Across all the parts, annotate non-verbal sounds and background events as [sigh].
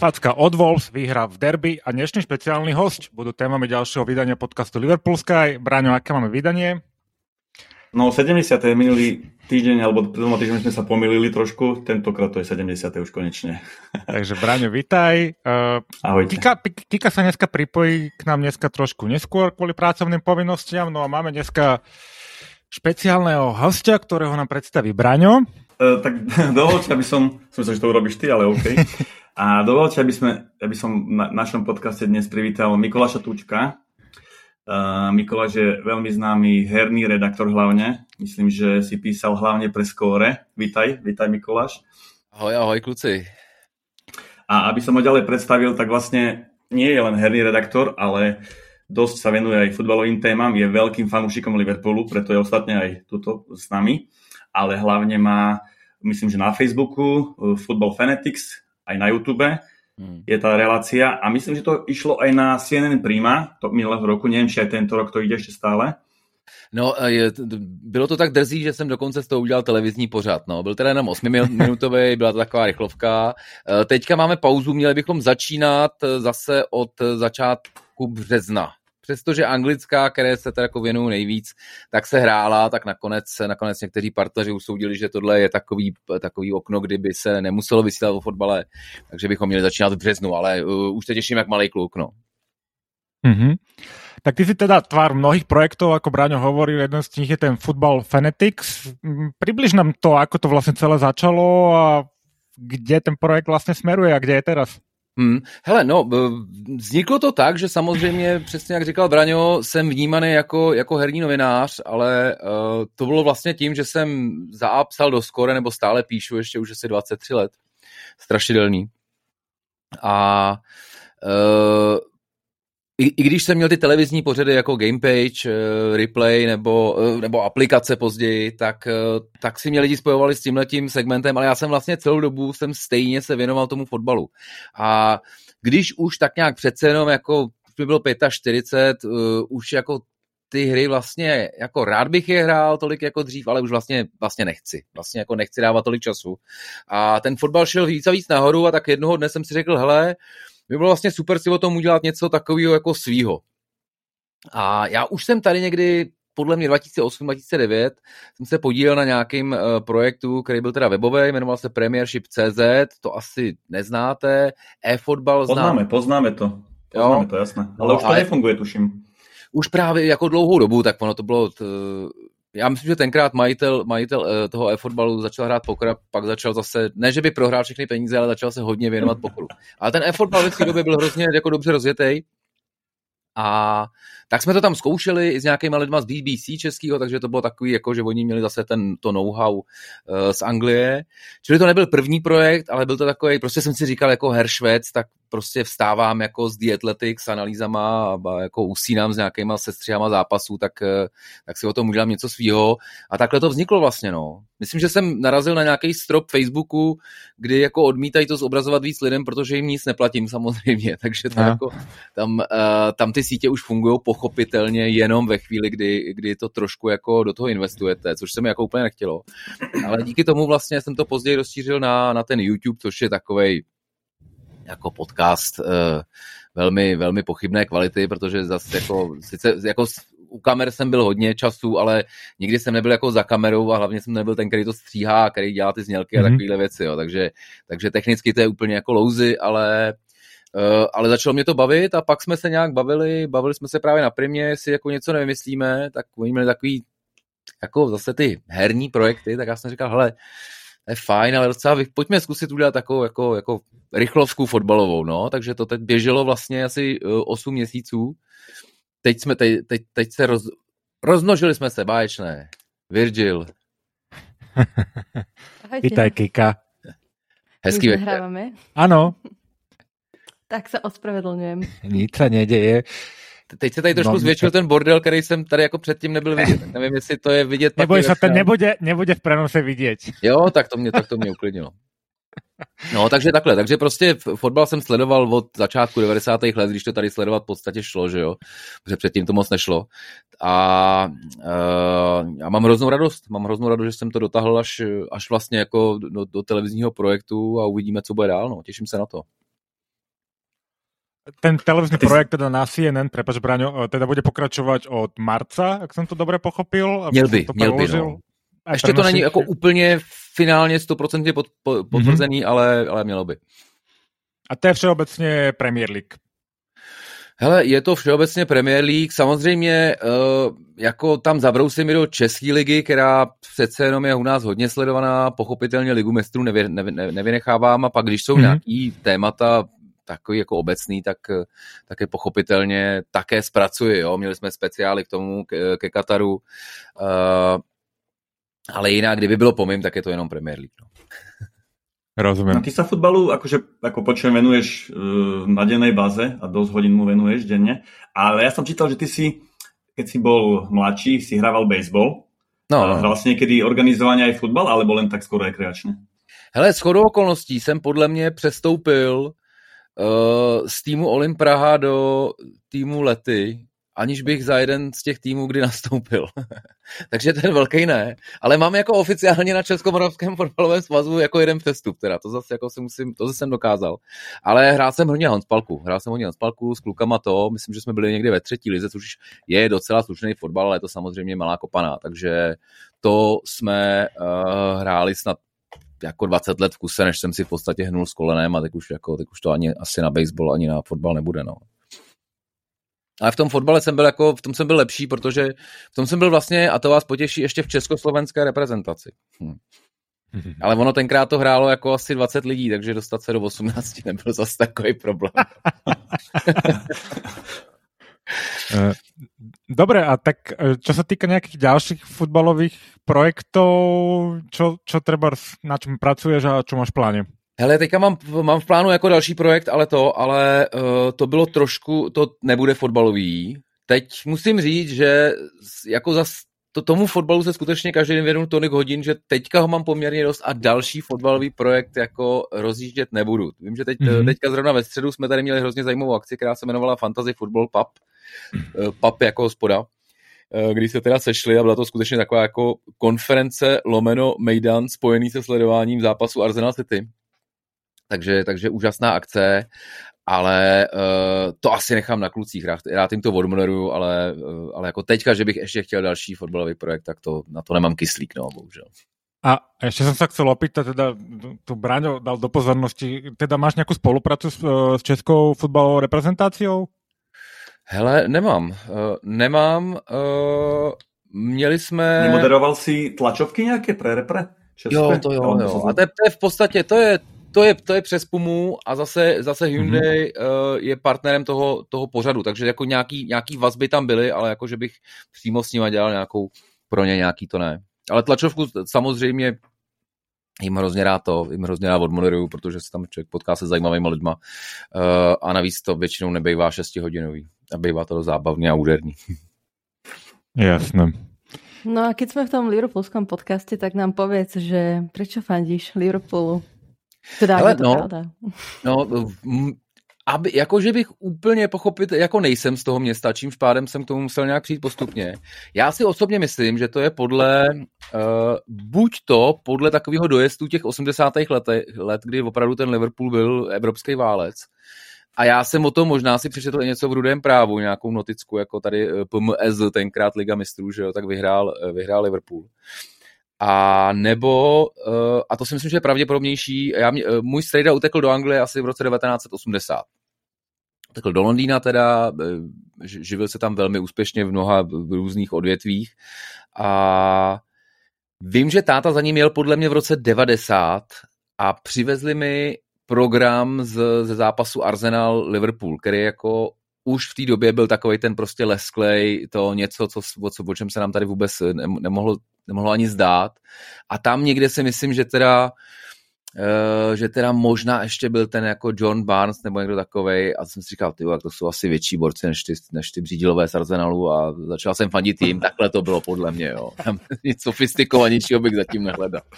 Facka od Wolves, výhra v derby a dnešný špeciálny host budú témami ďalšieho vydania podcastu Liverpool Sky. Braňo, aké máme vydanie? No 70. minulý týždeň alebo dvoma týždňami sme sa pomýlili trošku, tentokrát to je 70. už konečne. [laughs] Takže Braňo, vitaj. Uh, Ahojte. Kika, Kika sa dneska pripojí k nám dneska trošku neskôr kvôli pracovným povinnostiam, no a máme dneska špeciálneho hostia, ktorého nám predstaví Braňo. Uh, tak [laughs] dovolte, aby som, som myslel, že to urobíš ty, ale OK. [laughs] A dovolte, aby, sme, aby som na našom podcaste dnes privítal Mikuláša Tučka, Uh, Mikuláš je veľmi známy herný redaktor hlavne. Myslím, že si písal hlavne pre Skóre. Vítaj, vítaj Mikuláš. Ahoj, ahoj kluci. A aby som ho ďalej predstavil, tak vlastne nie je len herný redaktor, ale dosť sa venuje aj futbalovým témam, je veľkým fanúšikom Liverpoolu, preto je ostatne aj tuto s nami, ale hlavne má, myslím, že na Facebooku uh, Football Fanatics, aj na YouTube Hmm. je tá relácia a myslím, že to išlo aj na CNN Prima to minulého roku, neviem, či aj tento rok to ide ešte stále. No, je, bylo to tak drzí, že jsem dokonce z toho udělal televizní pořad. No. Byl teda jenom 8-minutový, [laughs] byla to taková rychlovka. E, teďka máme pauzu, měli bychom začínat zase od začátku března přestože anglická, které se teda jako věnují nejvíc, tak se hrála, tak nakonec, nakonec někteří partaři usoudili, že tohle je takový, takový okno, kdyby se nemuselo vysílat o fotbale, takže bychom měli začínat v březnu, ale uh, už se těším jak malý kluk, no. Mm-hmm. Tak ty si teda tvár mnohých projektov, ako Braňo hovoril, jeden z nich je ten Football Fanatics. Približ nám to, ako to vlastne celé začalo a kde ten projekt vlastně smeruje a kde je teraz? Hmm. Hele, no, vzniklo to tak, že samozřejmě, přesně jak říkal Braňo, jsem vnímaný jako, jako herní novinář, ale uh, to bylo vlastně tím, že jsem zaapsal do skore, nebo stále píšu, ještě už asi 23 let. Strašidelný. A uh, i, i když jsem měl ty televizní pořady jako Gamepage, uh, Replay nebo, uh, nebo aplikace později, tak, uh, tak si mě lidi spojovali s tímhletím segmentem, ale já jsem vlastně celou dobu jsem stejně se věnoval tomu fotbalu. A když už tak nějak přece jenom jako by bylo 45, uh, už jako ty hry vlastně, jako rád bych je hrál tolik jako dřív, ale už vlastně, vlastně nechci. Vlastně jako nechci dávat tolik času. A ten fotbal šel víc a víc nahoru a tak jednoho dne jsem si řekl, hele, by bylo vlastně super si o tom udělat něco takového jako svýho. A já už jsem tady někdy podle mě 2008-2009 jsem se podílel na nějakým uh, projektu, který byl teda webový, jmenoval se Premiership.cz, to asi neznáte, e-fotbal znám. Poznáme, poznáme to. Poznáme jo. to, jasné. Ale no, už to ale... nefunguje, tuším. Už právě jako dlouhou dobu, tak ono to bylo t, já myslím, že tenkrát majitel, majitel uh, toho e-fotbalu začal hrát pokra, pak začal zase, ne že by prohrál všechny peníze, ale začal se hodně věnovat pokru. Ale ten e-fotbal v té době byl hrozně jako dobře rozjetý. A tak jsme to tam zkoušeli i s nějakýma lidma z BBC českého, takže to bylo takový, jako že oni měli zase ten, to know-how uh, z Anglie. Čili to nebyl první projekt, ale byl to takový, prostě jsem si říkal jako Herr Švec, tak prostě vstávám jako z The Athletics s analýzama a jako usínám s nějakýma sestřihama zápasů, tak, eh, tak si o tom udělám něco svýho. A takhle to vzniklo vlastně, no. Myslím, že jsem narazil na nějaký strop Facebooku, kdy jako odmítají to zobrazovat víc lidem, protože jim nic neplatím [laughs] samozřejmě, takže to jako, tam, uh, tam ty sítě už fungují pochopitelně jenom ve chvíli, kdy, kdy to trošku jako do toho investujete, což se mi jako úplně nechtělo. Ale díky tomu vlastně jsem to později rozšířil na, na ten YouTube, což je takovej jako podcast uh, velmi, velmi pochybné kvality, protože zase jako, sice jako u kamer jsem byl hodně času, ale nikdy jsem nebyl jako za kamerou a hlavně jsem nebyl ten, který to stříhá, který dělá ty znělky mm-hmm. a mhm. takovéhle věci, jo. Takže, takže technicky to je úplně jako louzy, ale ale začalo mě to bavit a pak jsme se nějak bavili, bavili jsme se právě na primě, jestli jako něco nevymyslíme, tak oni měli takový jako zase ty herní projekty, tak já jsem říkal, hele, to je fajn, ale docela pojďme zkusit udělat takovou jako, jako rychlovskou fotbalovou, no, takže to teď běželo vlastně asi 8 eh, měsíců. Teď jsme, teď, teď, teď se roz, rozmnožili jsme se, báječné. Virgil. [laughs] Vítaj, Kika. Hezký večer. Ano. Tak se ospravedlňujem. [laughs] Nic se neděje. Teď se tady trošku no, zvětšil ten bordel, který jsem tady jako předtím nebyl vidět. Tak [laughs] nevím, jestli to je vidět. Neboj se, ten nebude, nebude v prenose vidět. [laughs] Jo, tak to mě, tak to mě uklidnilo. No, takže takhle, takže prostě fotbal jsem sledoval od začátku 90. let, když to tady sledovat v podstatě šlo, že jo, protože předtím to moc nešlo. A uh, já mám hroznou radost, mám hroznou radost, že jsem to dotáhl až, až vlastně jako do, do televizního projektu a uvidíme, co bude dál, no, těším se na to. Ten televízny Ty... projekt teda na CNN, prepač Braňo, teda bude pokračovat od marca, jak jsem to dobře pochopil. Měl by, to měl by, no. Ještě to není jako úplně finálně 100% pod, po, potvrzený, mm-hmm. ale, ale mělo by. A to je všeobecně Premier League. Hele, je to všeobecně Premier League, samozřejmě uh, jako tam zabrousím mi do České ligy, která přece jenom je u nás hodně sledovaná, pochopitelně ligu mistrů nevy, nevy, nevynechávám a pak když jsou mm-hmm. nějaký témata takový jako obecný, tak, tak je pochopitelně také zpracuji. Jo? Měli jsme speciály k tomu, ke, ke Kataru, uh, ale jinak, kdyby bylo pomím, tak je to jenom Premier League. No. Rozumiem. A ty sa futbalu, akože, ako počujem, venuješ uh, na dennej baze a dosť hodín mu venuješ denne, ale ja som čítal, že ty si, keď si bol mladší, si hrával baseball. No, no. Hral si někdy organizovaně aj futbal, alebo len tak skoro rekreačně? Hele, s chodou okolností jsem podle mě přestoupil z týmu Olim Praha do týmu Lety aniž bych za jeden z těch týmů kdy [laughs] nastoupil. Takže ten velký ne. Ale mám jako oficiálně na Českomoravském fotbalovém svazu jako jeden přestup, teda to zase jako si musím, to zase jsem dokázal. Ale hrál jsem hodně handspalku. Hrál jsem hodně handspalku s klukama to, myslím, že jsme byli někdy ve třetí lize, což je docela slušný fotbal, ale je to samozřejmě malá kopaná, takže to jsme uh, hráli snad jako 20 let v kuse, než jsem si v podstatě hnul s kolenem a teď už, jako, teď už to ani asi na baseball, ani na fotbal nebude. No. Ale v tom fotbale jsem byl jako, v tom jsem byl lepší, protože v tom jsem byl vlastně, a to vás potěší, ještě v československé reprezentaci. Hm. [laughs] Ale ono tenkrát to hrálo jako asi 20 lidí, takže dostat se do 18 nebyl zase takový problém. [laughs] Dobre, a tak eh, čo sa týka nejakých ďalších futbalových projektov, čo, čo treba, na čom pracuješ a čo máš v pláne? Hele, teďka mám, mám v plánu jako další projekt, ale to, ale uh, to bylo trošku, to nebude fotbalový. Teď musím říct, že jako zas to, tomu fotbalu se skutečně každý den věnu tolik hodin, že teďka ho mám poměrně dost a další fotbalový projekt jako rozjíždět nebudu. Vím, že teď, mm-hmm. teďka zrovna ve středu jsme tady měli hrozně zajímavou akci, která se jmenovala Fantasy Football Pub. Mm-hmm. Pub jako hospoda eh, když se teda sešli a byla to skutečně taková jako konference lomeno Mejdan spojený se sledováním zápasu Arsenal City takže, takže úžasná akce, ale uh, to asi nechám na klucích, rád, rád jim to odmoderuju, ale, uh, ale jako teďka, že bych ještě chtěl další fotbalový projekt, tak to, na to nemám kyslík, no, bohužel. A ještě jsem se chcel opýtat, teda tu Braňo dal do pozornosti, teda máš nějakou spolupráci s, eh, s českou fotbalovou reprezentací? Hele, nemám. Uh, nemám. Uh, měli jsme... Nemoderoval si tlačovky nějaké pre repre? České? Jo, to jo, jo. A to je, to je v podstatě, to je, to je, to je přes Pumu a zase, zase Hyundai mm-hmm. uh, je partnerem toho, toho pořadu, takže jako nějaký, nějaký vazby tam byly, ale jako že bych přímo s nima dělal nějakou pro ně nějaký to ne. Ale tlačovku samozřejmě jim hrozně rád to, jim hrozně rád odmoderuju, protože se tam člověk potká se zajímavými lidma uh, a navíc to většinou nebejvá 6 hodinový a bývá to zábavný a úderný. [laughs] Jasné. No a keď jsme v tom Liverpoolskom podcaste, tak nám povedz, že prečo fandíš Liverpoolu? Teda Ale, to no, pravda. no, [laughs] aby, jako že bych úplně pochopit, jako nejsem z toho města, čím pádem jsem k tomu musel nějak přijít postupně. Já si osobně myslím, že to je podle, uh, buď to podle takového dojezdu těch 80. let, let, kdy opravdu ten Liverpool byl evropský válec, a já jsem o tom možná si přečetl něco v rudém právu, nějakou noticku, jako tady eh, PMS, tenkrát Liga mistrů, že jo, tak vyhrál, eh, vyhrál Liverpool. A nebo, a to si myslím, že je pravděpodobnější, já, mě, můj strejda utekl do Anglie asi v roce 1980. Utekl do Londýna teda, uh, živil se tam velmi úspěšně v mnoha v různých odvětvích a vím, že táta za ním jel podle mě v roce 90 a přivezli mi program z, ze zápasu Arsenal-Liverpool, který jako už v té době byl takový ten prostě lesklej, to něco, co, o, co, o čem se nám tady vůbec nemohlo, nemohlo ani zdát. A tam někde si myslím, že teda Uh, že teda možná ještě byl ten jako John Barnes nebo někdo takovej a jsem si říkal, ty, to jsou asi větší borci než ty, než ty břídilové z Arsenalu a začal jsem fandit tým, takhle to bylo podle mě, jo. Tam nic sofistikovanějšího bych zatím nehledal. [laughs]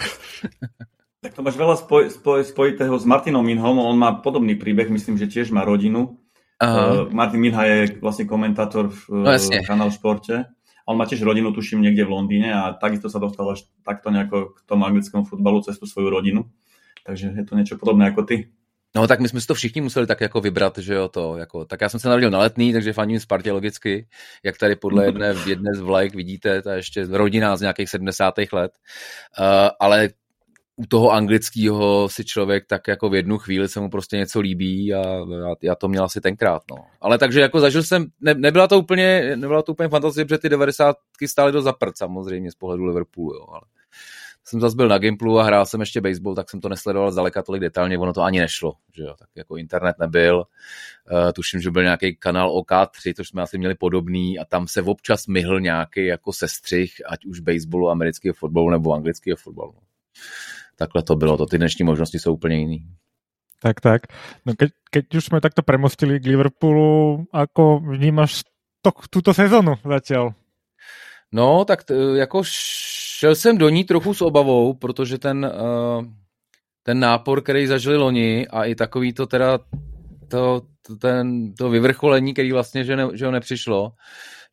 Tak to máš veľa spoj, spoj, spojitého s Martinom Minhom, on má podobný príbeh, myslím, že tiež má rodinu Uh, Martin Minha je vlastne komentátor v no, uh, Kanál Športe. On má tiež rodinu, tuším, niekde v Londýne a takisto sa dostal až takto nejako k tomu anglickému futbalu cez tú svoju rodinu. Takže je to niečo podobné ako ty. No tak my jsme si to všichni museli tak jako vybrat, že jo, to, jako, tak já jsem se narodil na letný, takže faním Spartě logicky, jak tady podle jedné, jedné z vlajek vidíte, je ještě rodina z nějakých 70. let, uh, ale u toho anglického si člověk tak jako v jednu chvíli se mu prostě něco líbí a já, já to měl asi tenkrát, no. Ale takže jako zažil jsem, ne, nebyla to úplně, nebyla to úplně fantazie, protože ty 90. stály do zaprt samozřejmě z pohledu Liverpoolu, jo, ale jsem zase byl na Gimplu a hrál jsem ještě baseball, tak jsem to nesledoval zdaleka tolik detailně, ono to ani nešlo, že jo, tak jako internet nebyl, uh, tuším, že byl nějaký kanál OK3, což jsme asi měli podobný a tam se občas myhl nějaký jako sestřih, ať už baseballu, amerického fotbalu nebo anglického fotbalu. Takhle to bylo, to ty dnešní možnosti jsou úplně jiný. Tak, tak. No keď, keď už jsme takto premostili k Liverpoolu, ako vnímáš to, tuto sezonu zatiaľ? No, tak t, jako šel jsem do ní trochu s obavou, protože ten, uh, ten nápor, který zažili loni a i takový to teda to, to, ten, to vyvrcholení, který vlastně, že, ne, že ho nepřišlo,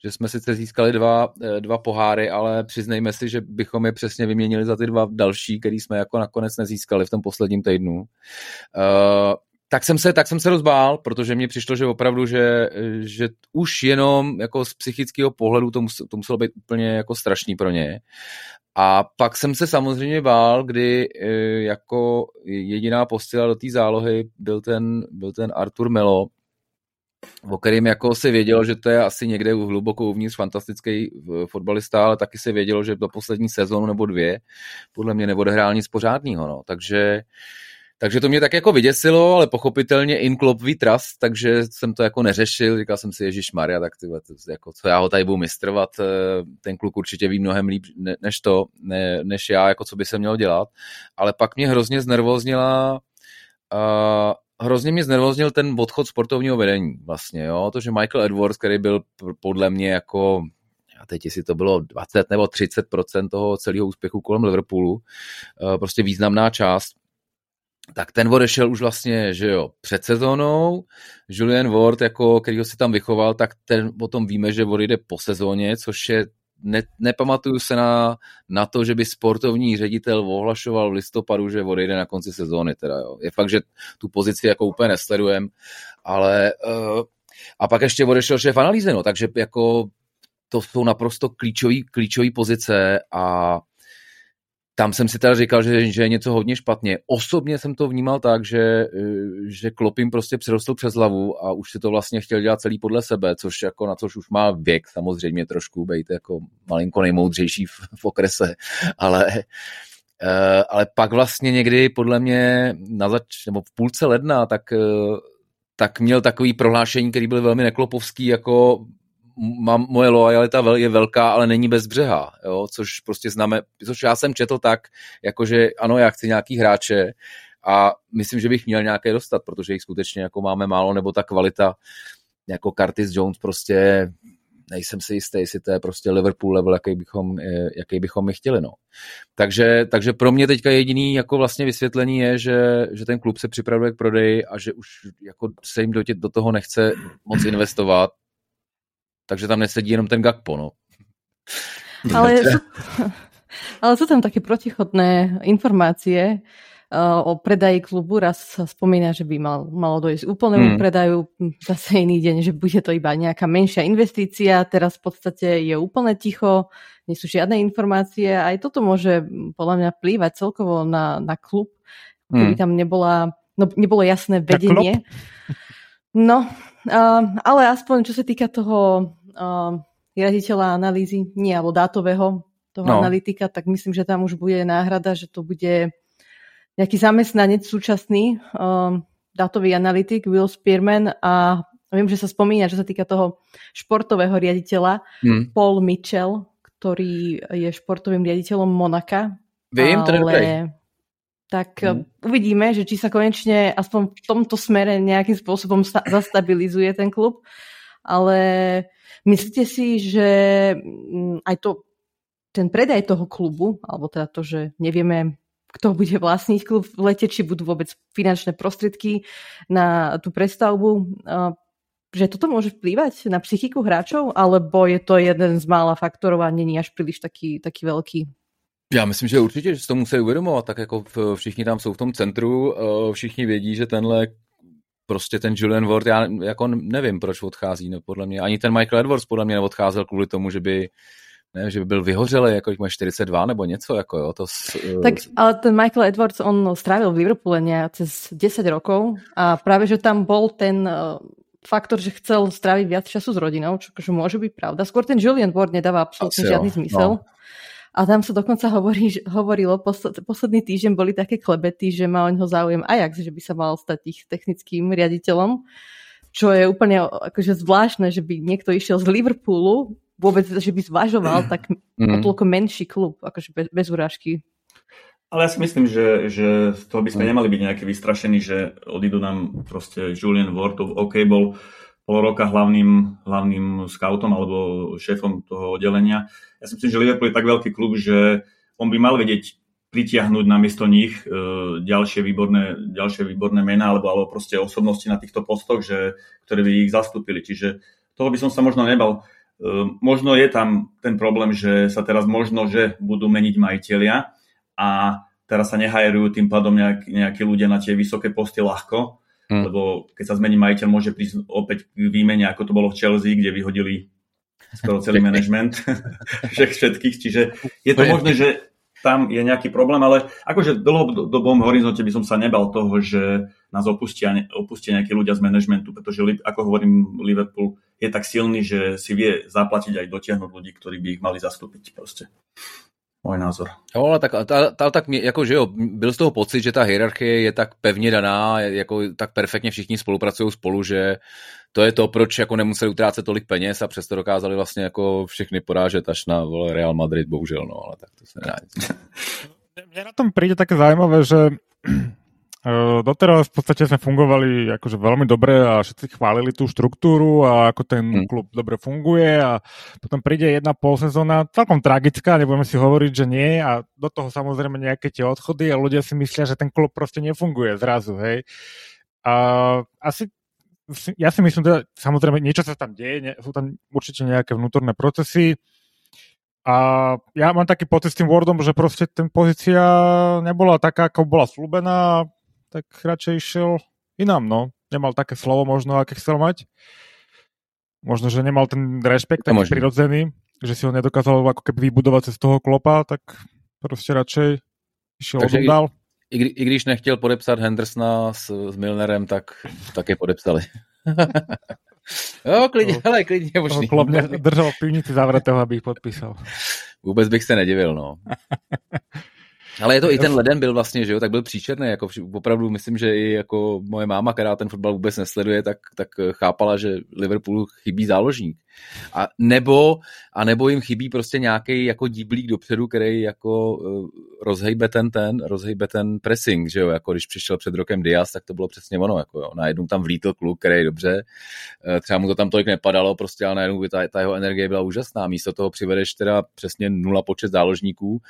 že jsme sice získali dva, eh, dva poháry, ale přiznejme si, že bychom je přesně vyměnili za ty dva další, který jsme jako nakonec nezískali v tom posledním týdnu. Uh, tak jsem se, tak jsem se rozbál, protože mně přišlo, že opravdu, že, že už jenom jako z psychického pohledu to, muselo, to muselo být úplně jako strašný pro ně. A pak jsem se samozřejmě bál, kdy e, jako jediná postila do té zálohy byl ten, byl ten Artur Melo, o kterým jako si vědělo, že to je asi někde hluboko uvnitř fantastický e, fotbalista, ale taky si vědělo, že do poslední sezónu nebo dvě podle mě neodehrál nic pořádného. No. Takže takže to mě tak jako vyděsilo, ale pochopitelně in klopvý trust, takže jsem to jako neřešil, říkal jsem si, Ježíš Maria, tak ty, jako, co já ho tady budu mistrovat, eh, ten kluk určitě ví mnohem líp než to, ne, než já, jako co by se mělo dělat. Ale pak mě hrozně znervoznila uh, hrozně mě znervoznil ten odchod sportovního vedení vlastně, jo, to, že Michael Edwards, který byl podle mě jako a teď jestli to bylo 20 nebo 30% toho celého úspěchu kolem Liverpoolu, eh, prostě významná část, tak ten odešel už vlastně, že jo, před sezónou. Julian Ward, jako, který ho si tam vychoval, tak ten potom víme, že odejde po sezóně, což je ne, nepamatuju se na, na to, že by sportovní ředitel ohlašoval v listopadu, že odejde na konci sezóny. Teda, jo. Je fakt, že tu pozici jako úplně nesledujem, ale uh, a pak ještě odešel šéf analýzy, no, takže jako to jsou naprosto klíčové klíčový pozice a tam jsem si teda říkal, že, že je něco hodně špatně. Osobně jsem to vnímal tak, že, eh, že Klopin prostě přerostl přes hlavu a už si to vlastně chtěl dělat celý podle sebe, což jako na což už má věk samozřejmě trošku, být jako malinko nejmoudřejší v, v okrese, ale uh, ale pak vlastně někdy podle mě na zač, nebo v půlce ledna, tak uh, tak měl takový prohlášení, který byl velmi neklopovský, jako mám, moje lojalita je velká, ale není bez břeha, jo? což prostě znamená, což já jsem četl tak, jakože ano, já chci nějaký hráče a myslím, že bych měl nějaké dostat, protože jich skutečně jako máme málo, nebo ta kvalita jako Curtis Jones prostě nejsem si jistý, jestli to je prostě Liverpool level, jaký bychom, eh, jaký bychom my chtěli. No. Takže, takže pro mě teďka jediný jako vlastně vysvětlení je, že, že ten klub se připravuje k prodeji a že už jako se jim do, tě, do toho nechce moc investovat, takže tam nesedí jenom ten Gakpo, no. [laughs] Ale, sú, [laughs] ale sú tam také protichodné informácie uh, o predaji klubu. Raz sa spomína, že by mal, malo dojsť úplnému hmm. predaju, zase iný deň, že bude to iba nejaká menšia investícia. Teraz v podstate je úplne ticho, nie sú žiadne informácie. Aj toto môže podľa mňa plývať celkovo na, na klub, keby hmm. tam nebola, no, nebolo jasné vedenie. No, uh, ale aspoň čo sa týka toho uh, riaditeľa analýzy, nie, alebo dátového toho no. analytika, tak myslím, že tam už bude náhrada, že to bude nejaký zamestnanec súčasný, um, dátový analytik Will Spearman a viem, že sa spomína, že sa týka toho športového riaditeľa hmm. Paul Mitchell, ktorý je športovým riaditeľom Monaka. Vím, ale... to tak hmm. uvidíme, že či sa konečne aspoň v tomto smere nejakým spôsobom zastabilizuje ten klub. Ale Myslíte si, že mm, aj to, ten predaj toho klubu, alebo teda to, že nevieme, kto bude vlastniť klub v lete, či budú vôbec finančné prostredky na tú prestavbu, že toto môže vplývať na psychiku hráčov, alebo je to jeden z mála faktorov a není až príliš taký, taký veľký? Já myslím, že určitě, že si to musí uvědomovat, tak jako všichni tam jsou v tom centru, všichni vědí, že tenhle prostě ten Julian Ward, já jako nevím, proč odchází, no, podle mě. Ani ten Michael Edwards podle mě neodcházel kvůli tomu, že by ne, že by byl vyhořelý, jako má 42 nebo něco, jako jo, to... S, tak, ale ten Michael Edwards, on strávil v Liverpoole nějak přes 10 rokov a právě, že tam bol ten uh, faktor, že chcel stráviť viac času s rodinou, čo akože môže byť pravda. Skôr ten Julian Ward nedáva absolútne žiadny zmysel. No. A tam sa dokonca hovorí, hovorilo, posledný týždeň boli také klebety, že má o neho záujem Ajax, že by sa mal stať ich technickým riaditeľom, čo je úplne akože zvláštne, že by niekto išiel z Liverpoolu, vôbec, že by zvažoval tak mm. o toľko menší klub, akože bez, bez urážky. Ale ja si myslím, že, že z toho by sme mm. nemali byť nejaké vystrašení, že odídu nám proste Julian Ward, OK, bol pol roka hlavným, hlavným scoutom alebo šéfom toho oddelenia. Ja si myslím, že Liverpool je tak veľký klub, že on by mal vedieť pritiahnuť namiesto nich e, ďalšie výborné, ďalšie výborné mená alebo, alebo proste osobnosti na týchto postoch, že, ktoré by ich zastúpili. Čiže toho by som sa možno nebal. E, možno je tam ten problém, že sa teraz možno, že budú meniť majiteľia a teraz sa nehajerujú tým pádom nejak, nejakí ľudia na tie vysoké posty ľahko, Hmm. Lebo keď sa zmení majiteľ, môže prísť opäť k výmene, ako to bolo v Chelsea, kde vyhodili skoro celý [laughs] management [laughs] všech všetkých. Čiže je to možné, že tam je nejaký problém, ale akože v dlhodobom horizonte by som sa nebal toho, že nás opustia, opustia nejakí ľudia z managementu, pretože, ako hovorím, Liverpool je tak silný, že si vie zaplatiť aj dotiahnuť ľudí, ktorí by ich mali zastúpiť proste můj názor. Jo, ale tak, ta, ta, tak jako, že jo, byl z toho pocit, že ta hierarchie je tak pevně daná, jako tak perfektně všichni spolupracují spolu, že to je to, proč jako nemuseli utrácet tolik peněz a přesto dokázali vlastně jako všechny porážet až na vole, Real Madrid, bohužel, no, ale tak to se nedá Mně na tom přijde také zajímavé, že Doteraz v podstate sme fungovali akože veľmi dobre a všetci chválili tú štruktúru a ako ten hmm. klub dobre funguje a potom príde jedna pol sezóna, celkom tragická, nebudeme si hovoriť, že nie a do toho samozrejme nejaké tie odchody a ľudia si myslia, že ten klub proste nefunguje zrazu, hej. A asi ja si myslím, že samozrejme niečo sa tam deje, ne, sú tam určite nejaké vnútorné procesy, a ja mám taký pocit s tým Wordom, že proste ten pozícia nebola taká, ako bola slúbená tak radšej išiel inám, no. Nemal také slovo možno, aké chcel mať. Možno, že nemal ten rešpekt taký možno. prirodzený, že si ho nedokázal ako keby vybudovať cez toho klopa, tak prostě radšej išiel Takže dál. I, i, I když nechtěl podepsat Hendersona s, s Milnerem, tak také podepsali. [laughs] jo, klidně, hele, klidně možný. Klop mě držel v pivnici zavretého, aby ich podpísal. Vůbec bych se nedivil, no. [laughs] Ale je to i ten leden byl vlastně, že jo, tak byl příčerný, jako opravdu myslím, že i jako moje máma, která ten fotbal vůbec nesleduje, tak, tak chápala, že Liverpoolu chybí záložník. A nebo, a nebo jim chybí prostě nějaký jako díblík dopředu, který jako uh, rozhejbe ten ten, rozhejbe ten pressing, že jo, jako když přišel před rokem Diaz, tak to bylo přesně ono, jako jo, najednou tam vlítl kluk, který dobře, uh, třeba mu to tam tolik nepadalo, prostě, ale najednou ta, ta jeho energie byla úžasná, místo toho přivedeš teda přesně nula počet záložníků,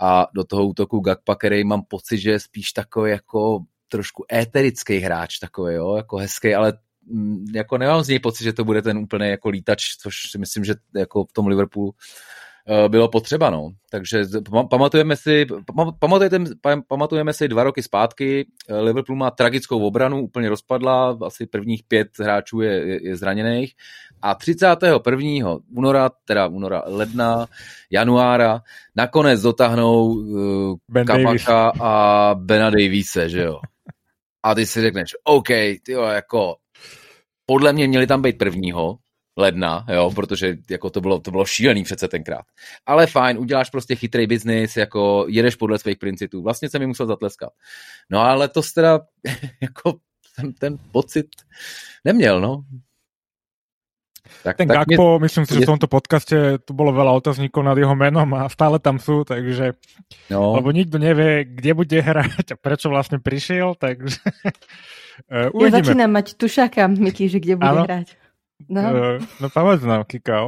a do toho útoku Gakpa, který mám pocit, že je spíš takový jako trošku éterický hráč, takový, jo, jako hezký, ale mm, jako nemám z něj pocit, že to bude ten úplně jako lítač, což si myslím, že jako v tom Liverpoolu bylo potřeba. No. Takže pamatujeme si, pamatujeme, pamatujeme si dva roky zpátky, eh, Liverpool má tragickou obranu, úplně rozpadla, asi prvních pět hráčů je, je, zraněných a 31. února, teda února, ledna, januára, nakonec dotáhnou uh, ben Kapaka a Bena Davise, že jo. A ty si řekneš, OK, tyjo, jako podle mě měli tam být prvního, ledna, jo, protože jako to bylo, to bylo šílený přece tenkrát. Ale fajn, uděláš prostě chytrý biznis, jako jedeš podle svých principů. Vlastně jsem mi musel zatleskat. No ale to teda [laughs] jako ten, ten pocit neměl, no. Tak, ten tak Gakpo, mě... myslím si, že v tomto podcaste tu bolo veľa otázníkov nad jeho menom a stále tam sú, takže no. lebo nikto nevie, kde bude hrať a prečo vlastne prišiel, takže [laughs] uh, uvidíme. Ja začínam mať tušáka, Miky, že kde bude ano. hrať. No, uh, no povedz nám, Kika.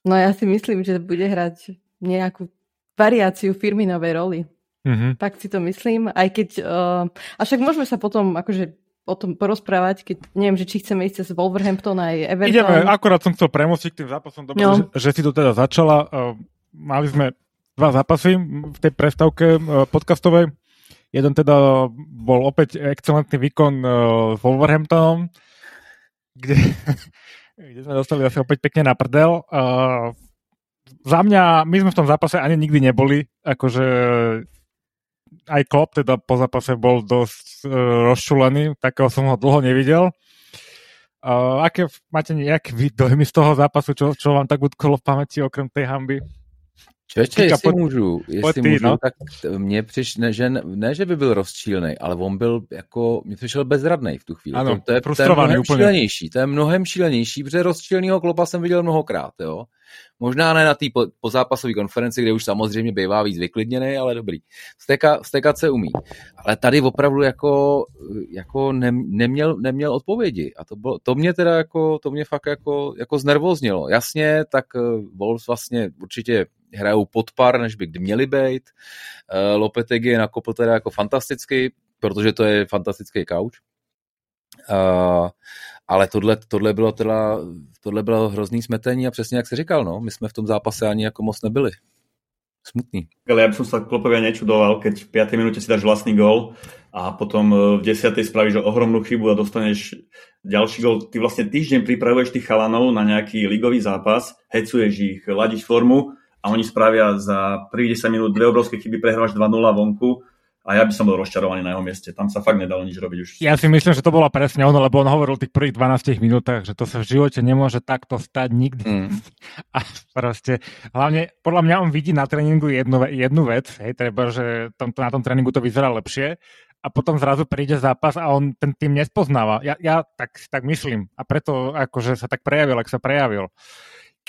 No ja si myslím, že bude hrať nejakú variáciu firminovej roli. Mm-hmm. Tak si to myslím, aj keď... Uh, a však môžeme sa potom akože o tom porozprávať, keď neviem, že či chceme ísť cez Wolverhampton aj Everton. Ideme, akurát som chcel premostiť k tým zápasom, dobre, no. že, že si to teda začala. Uh, mali sme dva zápasy v tej prestávke podcastovej. Jeden teda bol opäť excelentný výkon s Wolverhamptonom, kde, [laughs] kde sme dostali zase opäť pekne na prdel. Za mňa, my sme v tom zápase ani nikdy neboli, akože aj Klopp teda po zápase bol dosť uh, rozčulený, takého som ho dlho nevidel. Uh, aké máte nejaké dojmy z toho zápasu, čo, čo vám tak utkolo v pamäti okrem tej hamby? Čeče, jestli pod, můžu, jestli ty, můžu, no? tak mně přiš, ne, že, ne, že by byl rozčílný, ale on byl jako, mě přišel bezradný v tu chvíli. Ano, to, to, je, to je mnohem úplně. šílenější, to je mnohem šílenější, protože rozčíleného klopa jsem viděl mnohokrát, jo. Možná ne na té po, pozápasové konferenci, kde už samozřejmě bývá víc vyklidněný, ale dobrý. Steka, stekat se umí. Ale tady opravdu jako, jako ne, neměl, neměl odpovědi. A to, bylo, to mě teda jako, to mě fakt jako, jako znervoznilo. Jasně, tak eh, Wolves vlastně určitě hrajou pod par, než by kdy měli být. Eh, Lopetegi je nakopl teda jako fantasticky, protože to je fantastický couch. Uh, ale tohle, tohle, bylo teda, tohle bylo hrozný smetení a přesně jak jsi říkal, no, my jsme v tom zápase ani jako moc nebyli. Smutný. Ale ja by som sa nečudoval, keď v 5. minúte si dáš vlastný gol a potom v 10. spravíš ohromnú chybu a dostaneš ďalší gol. Ty vlastne týždeň pripravuješ tých chalanov na nejaký ligový zápas, hecuješ ich, ladíš formu a oni spravia za prvých 10 minút dve obrovské chyby, prehráš 2-0 vonku a ja by som bol rozčarovaný na jeho mieste. Tam sa fakt nedalo nič robiť už. Ja si myslím, že to bola presne ono, lebo on hovoril tých prvých 12 minútach, že to sa v živote nemôže takto stať nikdy. Mm. [laughs] A proste, hlavne, podľa mňa on vidí na tréningu jednu, jednu vec, hej, treba, že tam, na tom tréningu to vyzerá lepšie a potom zrazu príde zápas a on ten tým nespoznáva. Ja, ja tak, tak myslím a preto akože sa tak prejavil, ak sa prejavil.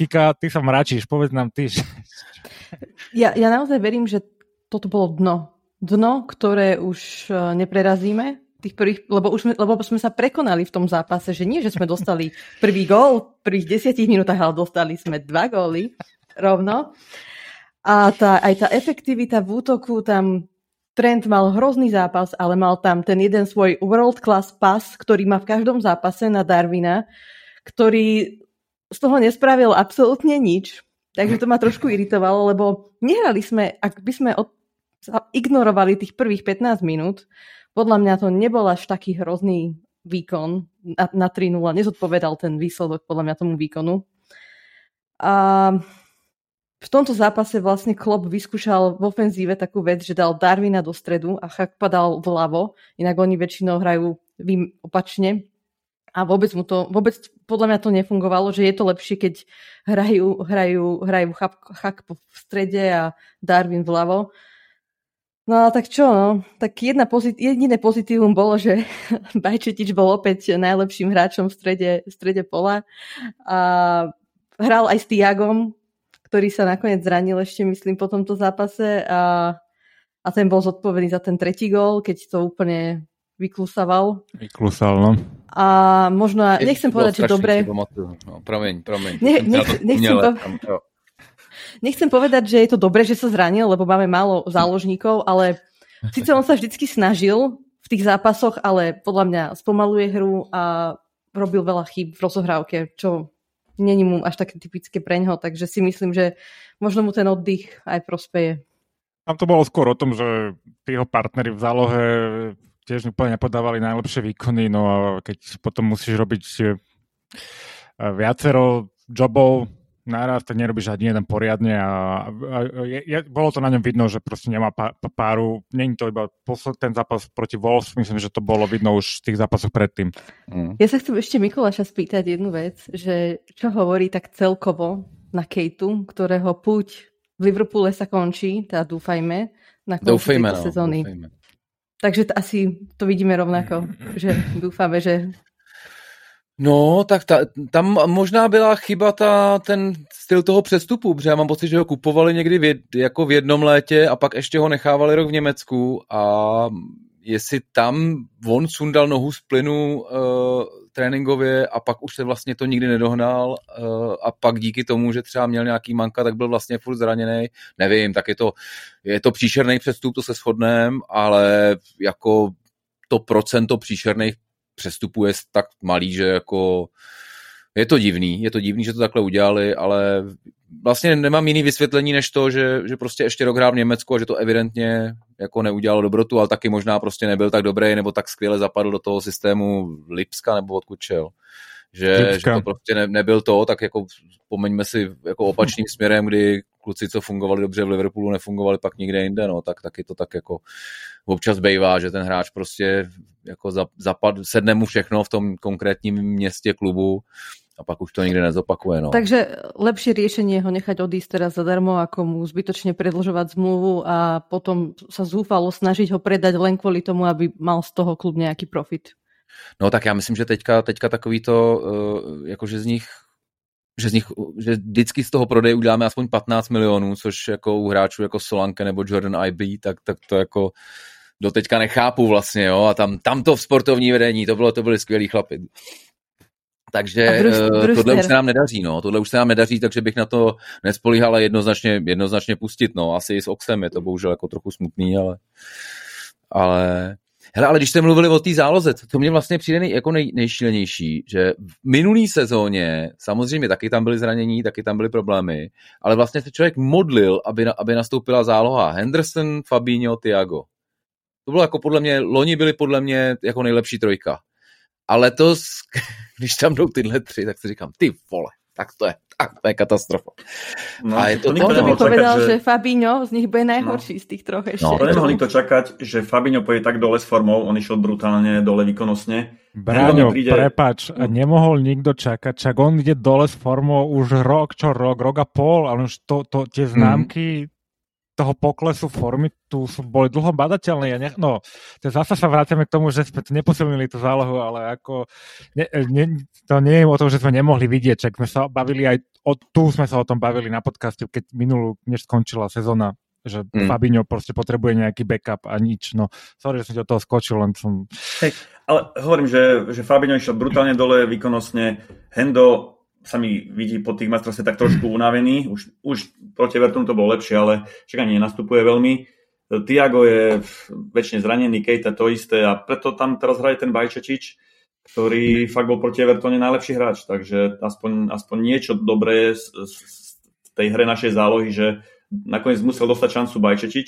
Kika, ty sa mračíš, povedz nám ty. [laughs] Ja, ja naozaj verím, že toto bolo dno dno, ktoré už e, neprerazíme, tých prvých, lebo, už sme, lebo sme sa prekonali v tom zápase, že nie, že sme dostali [laughs] prvý gól v prvých desiatich minútach, ale dostali sme dva góly rovno. A tá, aj tá efektivita v útoku, tam Trent mal hrozný zápas, ale mal tam ten jeden svoj world class pass, ktorý má v každom zápase na Darwina, ktorý z toho nespravil absolútne nič. Takže to ma trošku iritovalo, lebo nehrali sme, ak by sme od ignorovali tých prvých 15 minút. Podľa mňa to nebol až taký hrozný výkon na, na 3-0. Nezodpovedal ten výsledok podľa mňa tomu výkonu. A v tomto zápase vlastne Klopp vyskúšal v ofenzíve takú vec, že dal Darwina do stredu a Chak padal vľavo, inak oni väčšinou hrajú opačne. A vôbec mu to, vôbec podľa mňa to nefungovalo, že je to lepšie, keď hrajú, hrajú, hrajú Chak, Chak v strede a Darwin vľavo No a tak čo, no? Tak jedna pozit- jediné pozitívum bolo, že [laughs] Bajčetič bol opäť najlepším hráčom v strede, v strede pola. A hral aj s Tiagom, ktorý sa nakoniec zranil ešte, myslím, po tomto zápase. A, a ten bol zodpovedný za ten tretí gól, keď to úplne vyklusaval. Vyklusal, no. A možno, nechcem povedať, že dobre... No, promiň, promiň. Ne, nech, nechcem, po... Nechcem povedať, že je to dobré, že sa zranil, lebo máme málo záložníkov, ale síce on sa vždycky snažil v tých zápasoch, ale podľa mňa spomaluje hru a robil veľa chyb v rozohrávke, čo není mu až také typické pre ňoho, takže si myslím, že možno mu ten oddych aj prospeje. Tam to bolo skôr o tom, že tí jeho partnery v zálohe tiež úplne nepodávali najlepšie výkony, no a keď potom musíš robiť eh, viacero jobov, naraz, tak nerobíš ani jeden poriadne a, a je, je, bolo to na ňom vidno, že proste nemá pá, páru. Není to iba posled, ten zápas proti Wolves, myslím, že to bolo vidno už v tých zápasoch predtým. Mm. Ja sa chcem ešte Mikuláša spýtať jednu vec, že čo hovorí tak celkovo na Kejtu, ktorého púť v Liverpoole sa končí, teda dúfajme, na konci no, sezóny. Doufejme. Takže t- asi to vidíme rovnako, že dúfame, že No, tak ta, tam možná byla chyba ta, ten styl toho přestupu, protože já mám pocit, že ho kupovali někdy v, jed, jako v jednom létě a pak ještě ho nechávali rok v Německu a jestli tam on sundal nohu z plynu uh, tréninkově a pak už se vlastně to nikdy nedohnal uh, a pak díky tomu, že třeba měl nějaký manka, tak byl vlastně furt zraněný. Nevím, tak je to, je to příšerný přestup, to se shodneme, ale jako to procento příšerných přestupuje tak malý, že jako Je to divný, je to divný, že to takhle udělali, ale vlastně nemám jiný vysvětlení než to, že, že prostě ještě rok hrál v Německu a že to evidentně jako neudělalo dobrotu, ale taky možná prostě nebyl tak dobrý nebo tak skvěle zapadl do toho systému Lipska nebo odkud čel. Že, že to prostě ne, nebyl to, tak jako pomeňme si jako opačným [laughs] směrem, kdy kluci, co fungovali dobře v Liverpoolu, nefungovali pak nikde jinde, no, tak taky to tak jako občas bejvá, že ten hráč prostě jako zapad, sedne mu všechno v tom konkrétním městě klubu a pak už to nikdy nezopakuje. No. Takže lepší řešení je ho nechat odísť teraz zadarmo, ako mu zbytočně predlžovat zmluvu a potom sa zúfalo snažiť ho predať len kvůli tomu, aby mal z toho klub nějaký profit. No tak já myslím, že teďka, teďka takový to, uh, jakože z nich že, z nich, že vždycky z toho prodeje uděláme aspoň 15 milionů, což jako u hráčů jako Solanke nebo Jordan IB, tak, tak to jako do teďka nechápu vlastně, jo, a tam, tam to v sportovní vedení, to bylo, to byly skvělí chlapy. Takže Bruce, tohle už se nám nedaří, no. Tohle už se nám nedaří, takže bych na to nespolíhal a jednoznačně, jednoznačně pustit, no. Asi i s Oxem je to bohužel jako trochu smutný, ale, ale Hele, ale když jste mluvili o té záloze, to mě vlastně přijde nej, jako nej, nejšílenější, že v minulý sezóně, samozřejmě taky tam byly zranění, taky tam byly problémy, ale vlastně se člověk modlil, aby, aby nastoupila záloha Henderson, Fabinho, Thiago. To bylo jako podle mě, loni byli podle mě jako nejlepší trojka. A letos, [laughs] když tam jdou tyhle tři, tak si říkám, ty vole, tak to je, tak to je katastrofa. No, a je to to, to by povedal, že... že Fabinho z nich bude najhorší no. z tých troch ešte. No, to nemohli to čakať, že Fabinho pôjde tak dole s formou, on išiel brutálne dole výkonnostne. Bráňo, príde... prepač, a nemohol nikto čakať, čak on ide dole s formou už rok, čo rok, rok a pol, ale už to, to, tie mhm. známky mm toho poklesu formy tu sú, boli dlho badateľné. Ja nech, no, zase sa vrátime k tomu, že sme neposilnili tú zálohu, ale ako ne, ne, to nie je o tom, že sme nemohli vidieť, čak sme sa bavili aj o, tu sme sa o tom bavili na podcaste, keď minulú, než skončila sezóna, že mm. Fabinho proste potrebuje nejaký backup a nič. No, sorry, že som do toho skočil, len som... Hej, ale hovorím, že, že Fabinho išiel brutálne dole výkonnostne. Hendo sa mi vidí po tých majstrovstvách tak trošku [clears throat] unavený. Už, už proti Evertonu to bolo lepšie, ale však ani nenastupuje veľmi. Tiago je väčšine zranený, Kejta to isté a preto tam teraz hraje ten Bajčečič, ktorý fakt bol proti Evertone najlepší hráč, takže aspoň, aspoň niečo dobré z, z, z tej hre našej zálohy, že nakoniec musel dostať šancu Bajčečič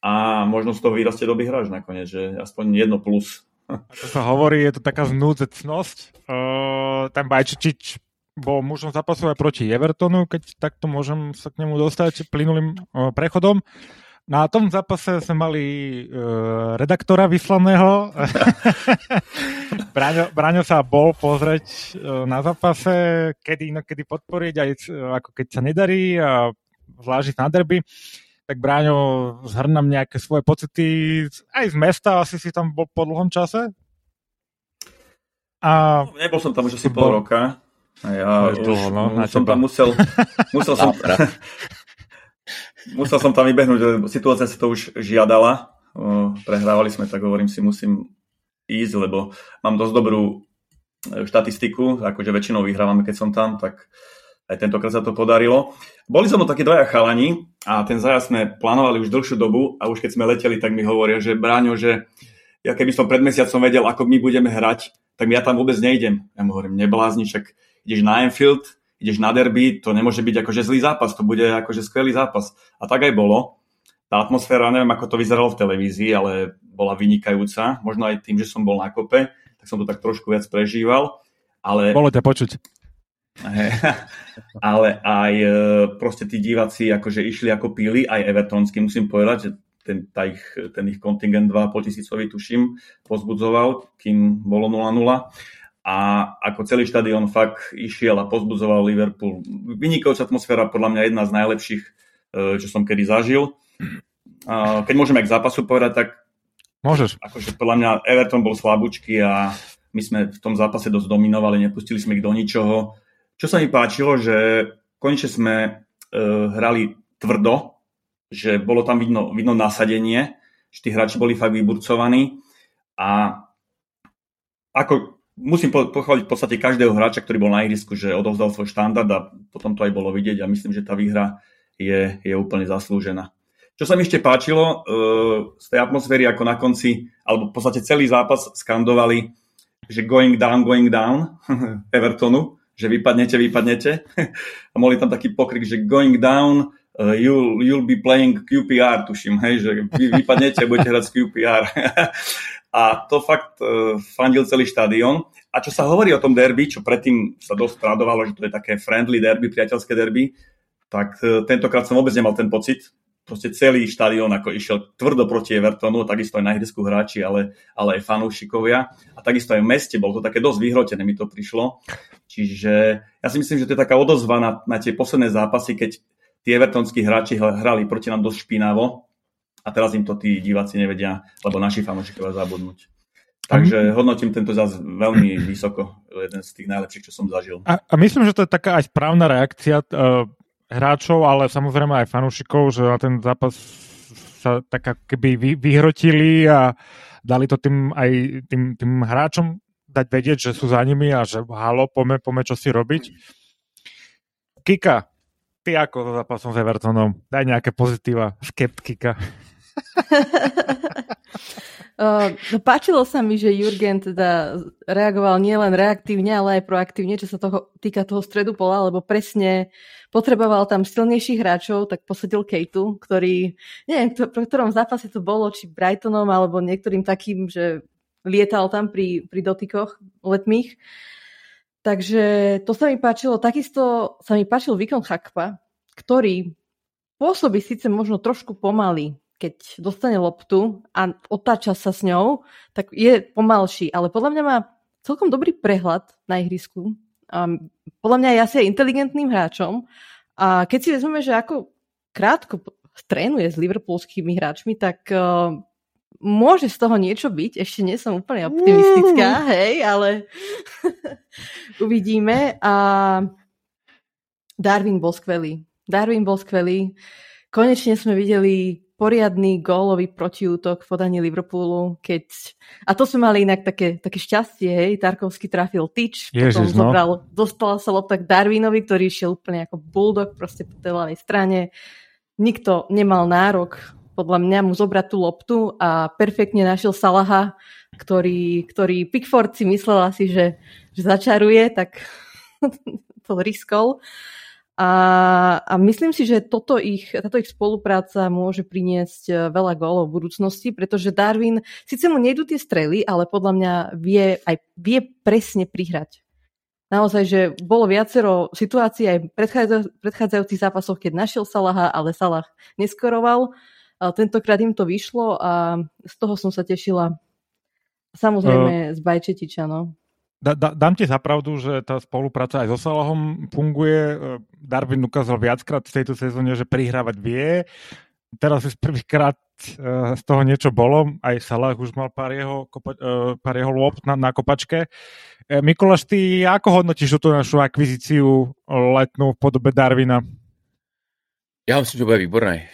a možno z toho vyrastie dobrý hráč nakoniec, že aspoň jedno plus. Ako sa hovorí, je to taká znúdzecnosť. Uh, ten Bajčečič bol mužom zápasu aj proti Evertonu, keď takto môžem sa k nemu dostať plynulým prechodom. Na tom zápase sme mali uh, redaktora vyslaného. [laughs] Braňo, Braňo sa bol pozrieť uh, na zápase, kedy inokedy podporiť, aj uh, ako keď sa nedarí a zvlážiť na derby. Tak Braňo zhrnám nejaké svoje pocity aj z mesta, asi si tam bol po dlhom čase. A... Nebol som tam už asi pol roka. A ja už dlho, no, som tam musel, [laughs] musel som, [laughs] musel som tam vybehnúť, že situácia si to už žiadala. Prehrávali sme, tak hovorím si, musím ísť, lebo mám dosť dobrú e, štatistiku, akože väčšinou vyhrávame, keď som tam, tak aj tentokrát sa to podarilo. Boli som takí dvaja chalani a ten zájazd sme plánovali už dlhšiu dobu a už keď sme leteli, tak mi hovoria, že Bráňo, že ja keby som pred mesiacom vedel, ako my budeme hrať, tak ja tam vôbec nejdem. Ja mu hovorím, neblázni, však ideš na Anfield, ideš na derby, to nemôže byť akože zlý zápas, to bude akože skvelý zápas. A tak aj bolo. Tá atmosféra, neviem, ako to vyzeralo v televízii, ale bola vynikajúca. Možno aj tým, že som bol na kope, tak som to tak trošku viac prežíval. Ale... Bolo ťa počuť. [laughs] ale aj e, proste tí diváci akože išli ako píli, aj evertonský, musím povedať, že ten, tá ich, ten ich kontingent 2,5 tisícový, tuším, pozbudzoval, kým bolo 0-0 a ako celý štadión fakt išiel a pozbudzoval Liverpool. Vynikajúca atmosféra, podľa mňa jedna z najlepších, e, čo som kedy zažil. Keď môžeme k zápasu povedať, tak Môžeš. Akože podľa mňa Everton bol slabúčky a my sme v tom zápase dosť dominovali, nepustili sme ich do ničoho. Čo sa mi páčilo, že konečne sme uh, hrali tvrdo, že bolo tam vidno, vidno nasadenie, že tí hráči boli fakt vyburcovaní a ako musím pochváliť v podstate každého hráča, ktorý bol na ihrisku, že odovzdal svoj štandard a potom to aj bolo vidieť a myslím, že tá výhra je, je úplne zaslúžená. Čo sa mi ešte páčilo, uh, z tej atmosféry ako na konci, alebo v podstate celý zápas skandovali, že going down, going down [laughs] Evertonu, že vypadnete, vypadnete. [laughs] A mohli tam taký pokrik, že going down, uh, you'll, you'll be playing QPR, tuším, hej, že vy vypadnete budete hrať z QPR. a to fakt uh, fandil celý štadión. A čo sa hovorí o tom derby, čo predtým sa dosť tradovalo, že to je také friendly derby, priateľské derby, tak uh, tentokrát som vôbec nemal ten pocit, proste celý štadión ako išiel tvrdo proti Evertonu, takisto aj na ihrisku hráči, ale, ale aj fanúšikovia. A takisto aj v meste, bolo to také dosť vyhrotené, mi to prišlo. Čiže ja si myslím, že to je taká odozva na, na tie posledné zápasy, keď tí evertonskí hráči hrali proti nám dosť špinavo a teraz im to tí diváci nevedia, lebo naši fanúšikovia zabudnúť. Takže hodnotím tento zás veľmi vysoko, jeden z tých najlepších, čo som zažil. A, a myslím, že to je taká aj správna reakcia uh, hráčov, ale samozrejme aj fanúšikov, že na ten zápas sa tak keby vy, vyhrotili a dali to tým aj tým, tým hráčom dať vedieť, že sú za nimi a že halo, pome, pome čo si robiť. Kika, ty ako so zápasom s Evertonom? Daj nejaké pozitíva, skeptika. [laughs] Uh, páčilo sa mi, že Jurgen teda reagoval nielen reaktívne, ale aj proaktívne, čo sa toho týka toho stredu pola, lebo presne potreboval tam silnejších hráčov, tak posadil Kejtu, ktorý, neviem, pro ktorom zápase to bolo, či Brightonom, alebo niektorým takým, že lietal tam pri, pri dotykoch letmých. Takže to sa mi páčilo. Takisto sa mi páčil výkon Chakpa, ktorý pôsobí síce možno trošku pomaly, keď dostane loptu a otáča sa s ňou, tak je pomalší, ale podľa mňa má celkom dobrý prehľad na ihrisku. A podľa mňa je asi inteligentným hráčom. A keď si vezmeme, že ako krátko trénuje s liverpoolskými hráčmi, tak uh, môže z toho niečo byť. Ešte nie som úplne optimistická, mm. hej, ale [laughs] uvidíme. A Darwin bol skvelý. Darwin bol skvelý. Konečne sme videli poriadny gólový protiútok v podaní Liverpoolu, keď... A to sme mali inak také, také šťastie, hej, Tarkovský trafil tyč, Ježiš, potom no. zobral, dostala sa lopta k Darwinovi, ktorý išiel úplne ako bulldog proste po tej ľavej strane. Nikto nemal nárok podľa mňa mu zobrať tú loptu a perfektne našiel Salaha, ktorý, ktorý Pickford si myslel asi, že, že začaruje, tak [laughs] to riskol. A, a myslím si, že toto ich, táto ich spolupráca môže priniesť e, veľa gólov v budúcnosti, pretože Darwin, síce mu nejdú tie strely, ale podľa mňa vie, aj vie presne prihrať. Naozaj, že bolo viacero situácií aj v predchádzajúcich zápasoch, keď našiel Salaha, ale Salah neskoroval. Tentokrát im to vyšlo a z toho som sa tešila. Samozrejme uh, z Bajčetiča, no. Da, da, dám ti za pravdu, že tá spolupráca aj so Salahom funguje. E, Darwin ukázal viackrát v tejto sezóne, že prihrávať vie. Teraz už prvýkrát uh, z toho niečo bolo. Aj Salah už mal pár jeho, kopa, uh, pár jeho lôb na, na kopačke. Mikuláš, ty ako hodnotíš túto našu akvizíciu letnú v podobe Darwina? Já myslím, že bude výborný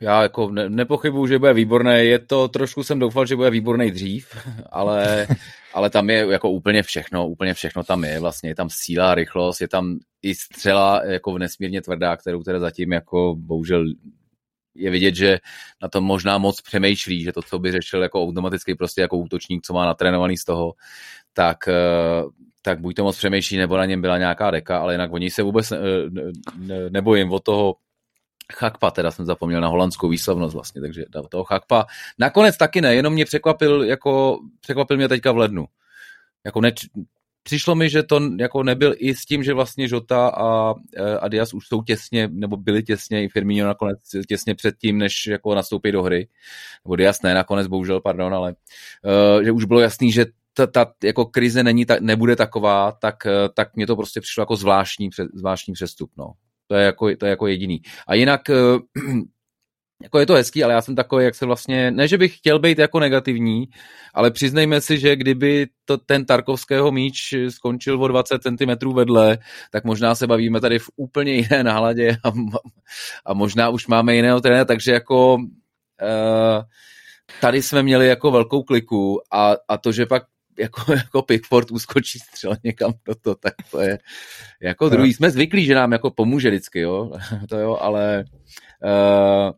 já jako ne, nepochybuju, že bude výborný. Je to, trošku jsem doufal, že bude výborný dřív, [laughs] ale, ale tam je jako úplně všechno, úplně všechno tam je. Vlastně je tam síla, rychlost, je tam i střela jako nesmírně tvrdá, kterou teda zatím jako bohužel je vidět, že na tom možná moc přemýšlí, že to, co by řešil jako automaticky prostě jako útočník, co má natrénovaný z toho, tak, eh, tak buď to moc přemýšlí, nebo na něm byla nějaká deka, ale jinak oni se vůbec ne, ne, nebojím od toho Chakpa, teda jsem zapomněl na holandskou výslovnost vlastně, takže toho Chakpa. Nakonec taky ne, jenom mě překvapil, jako, překvapil mě teďka v lednu. Jako ne, přišlo mi, že to jako nebyl i s tím, že vlastně Žota a, e, a už jsou těsně, nebo byli těsně, i Firmino nakonec těsně před tím, než jako nastoupí do hry. Nebo Diaz ne, nakonec bohužel, pardon, ale uh, že už bylo jasný, že ta, ta jako krize není ta, nebude taková, tak, e, tak mě to prostě přišlo jako zvláštní, zvláštní přestup. No. To je jako, to je jako jediný. A jinak eh, [clears throat] jako je to hezký, ale já jsem takový, jak se vlastně, ne, že bych chtěl být jako negativní, ale přiznejme si, že kdyby to, ten Tarkovského míč skončil o 20 cm vedle, tak možná se bavíme tady v úplně jiné [laughs] náladě a, a možná už máme jiného trenéra, takže jako uh, tady jsme měli jako velkou kliku a, a to, že pak jako, [laughs] jako Pickford uskočí střel někam do to, tak to je jako druhý. Jsme zvyklí, že nám jako pomůže vždycky, jo, [laughs] to jo, ale uh,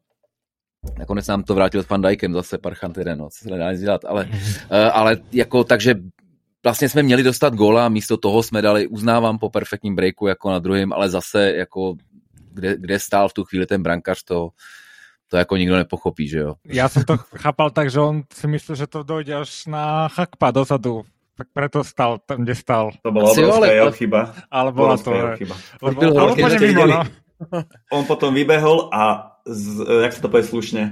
nakonec nám to vrátil s Van Dijkem zase Parchant jeden, no, co se nedá nic dělat, ale, uh, ale jako takže vlastně jsme měli dostat góla, místo toho jsme dali, uznávám po perfektním breaku jako na druhém, ale zase jako kde, kde stál v tu chvíli ten brankař, to, to jako nikdo nepochopí, že jo. Já jsem to chápal tak, že on si myslel, že to dojde až na hakpa dozadu. Tak preto stal tam, kde stal. To bola obrovská jeho chyba. Ale bola to, chyba. Lebo, ale mimo, no. On potom vybehol a z, jak sa to povie slušne,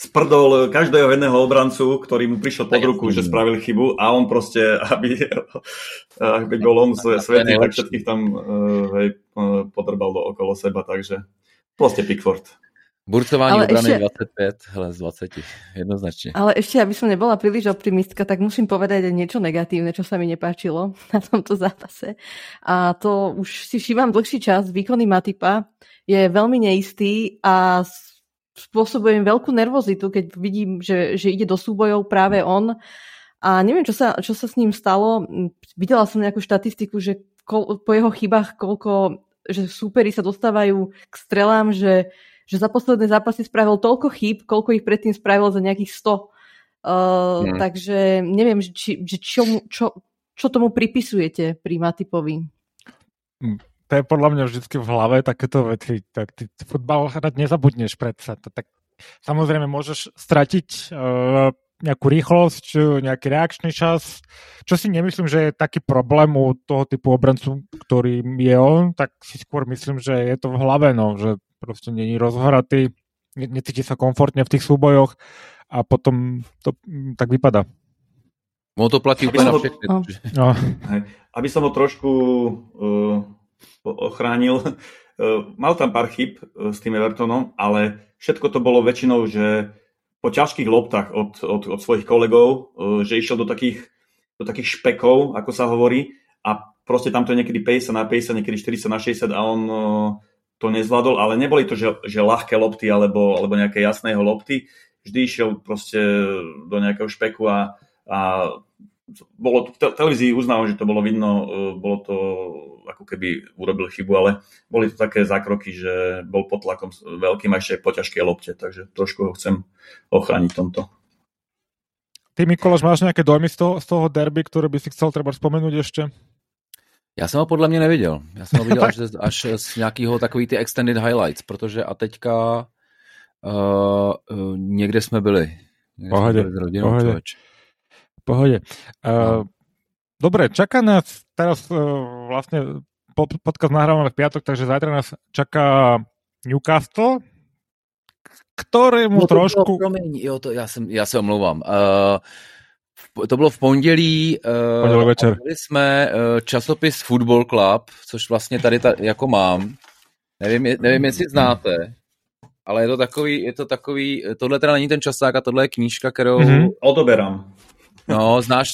sprdol každého jedného obrancu, ktorý mu prišiel pod ruku, že spravil chybu a on proste, aby, aby bol on svetý, tak všetkých tam uh, hej, podrbal do okolo seba, takže proste Pickford. Burcování ale obrany ešte, 25, hele, z 20, jednoznačne. Ale ešte, aby som nebola príliš optimistka, tak musím povedať niečo negatívne, čo sa mi nepáčilo [laughs] na tomto zápase. A to už si všímam dlhší čas. Výkony Matipa je veľmi neistý a spôsobuje im veľkú nervozitu, keď vidím, že, že ide do súbojov práve on. A neviem, čo sa, čo sa s ním stalo. Videla som nejakú štatistiku, že kol, po jeho chybách, koľko že súperi sa dostávajú k strelám, že že za posledné zápasy spravil toľko chýb, koľko ich predtým spravil za nejakých 100. Uh, mm. Takže neviem, či, že čo, čo, čo tomu pripisujete pri Matipovi? Hm, to je podľa mňa vždy v hlave takéto veci. Tak ty fotbal hrať nezabudneš predsa. To, tak samozrejme môžeš stratiť uh, nejakú rýchlosť, nejaký reakčný čas, čo si nemyslím, že je taký problém u toho typu obrancu, ktorým je on, tak si skôr myslím, že je to v hlave, no, že proste není rozhratý, necíti sa komfortne v tých súbojoch a potom to mm, tak vypadá. No to platí úplne na všechny. No. no. Aby som ho trošku uh, ochránil, uh, mal tam pár chyb uh, s tým Evertonom, ale všetko to bolo väčšinou, že po ťažkých loptách od, od, od svojich kolegov, uh, že išiel do takých, do takých špekov, ako sa hovorí, a proste tam to je niekedy 50 na 50, niekedy 40 na 60 a on uh, to nezvládol, ale neboli to, že, že ľahké lopty alebo, alebo nejaké jasného lopty. Vždy išiel proste do nejakého špeku a, a bolo v televízii uznávam, že to bolo vidno, e, bolo to ako keby urobil chybu, ale boli to také zákroky, že bol pod tlakom veľkým a ešte po ťažkej lopte, takže trošku ho chcem ochrániť tomto. Ty, Mikuláš, máš nejaké dojmy z toho, z toho derby, ktoré by si chcel treba spomenúť ešte? Já jsem ho podle mě neviděl. Já jsem ho viděl až, [laughs] až z nějakého takový ty extended highlights, protože a teďka uh, uh, někde jsme byli. Někde pohodě, jsme byli s rodinou, pohodě. Pohodě. Uh, dobre, čaká nás teraz uh, vlastně podcast nahrávame v piatok, takže zajtra nás čaká Newcastle, ktorému no trošku... Bylo, promiň, jo, to já, jsem, já se omlouvám. Uh, to bylo v pondělí. Eh, pondělí večer. Měli jsme uh, časopis Football Club, což vlastně tady ta, jako mám. Nevím, nevím, jestli znáte, ale je to takový, je to takový, tohle teda není ten časák a tohle je knížka, kterou... Mm-hmm. Odoberám. No, znáš,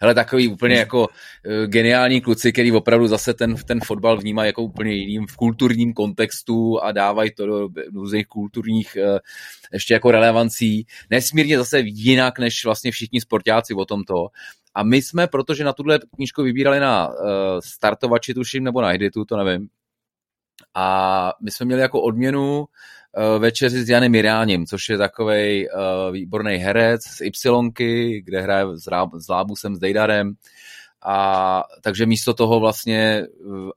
hele, takový úplně jako uh, geniální kluci, který opravdu zase ten, ten fotbal vnímá jako úplně jiným v kulturním kontextu a dávají to do různých kulturních uh, ještě jako relevancí. Nesmírně zase jinak, než vlastně všichni sportáci o tomto. A my jsme, protože na tuhle knížku vybírali na uh, startovači, tuším, nebo na Hiditu, to nevím. A my jsme měli jako odměnu uh, večeři s Janem Miráním, což je takový uh, výborný herec z Ypsilonky, kde hraje s, Lábusem, s Dejdarem. A takže místo toho vlastně,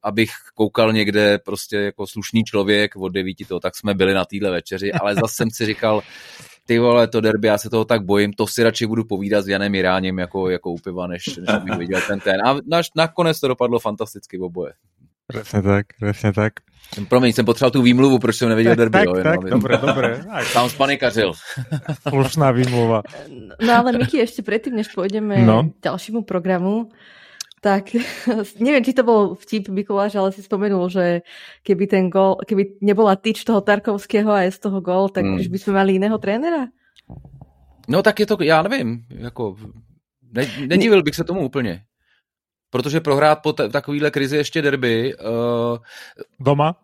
abych koukal někde prostě jako slušný člověk od devíti toho, tak jsme byli na téhle večeři, ale zase jsem si říkal, ty vole, to derby, já se toho tak bojím, to si radši budu povídat s Janem Iráněm jako, jako upiva, než, než abych viděl ten ten. A naš, nakonec to dopadlo fantasticky v oboje. Přesně tak, přesně tak. Promiň, jsem potřeboval tu výmluvu, proč jsem neviděl derby. Tak, jo, tak, jenom, dobré, dobré. [laughs] Tam spanikařil. [laughs] Slušná výmluva. No ale Miki, ešte predtým, než pôjdeme no. ďalšímu programu, tak [laughs] neviem, či to bol vtip Mikuláš, ale si spomenul, že keby ten gol, keby nebola tyč toho Tarkovského a je z toho gol, tak hmm. už by sme mali iného trénera? No tak je to, já nevím, jako ne, nedivil bych se tomu úplně. Protože prohrát po takovýhle krizi ještě derby... Uh, Doma?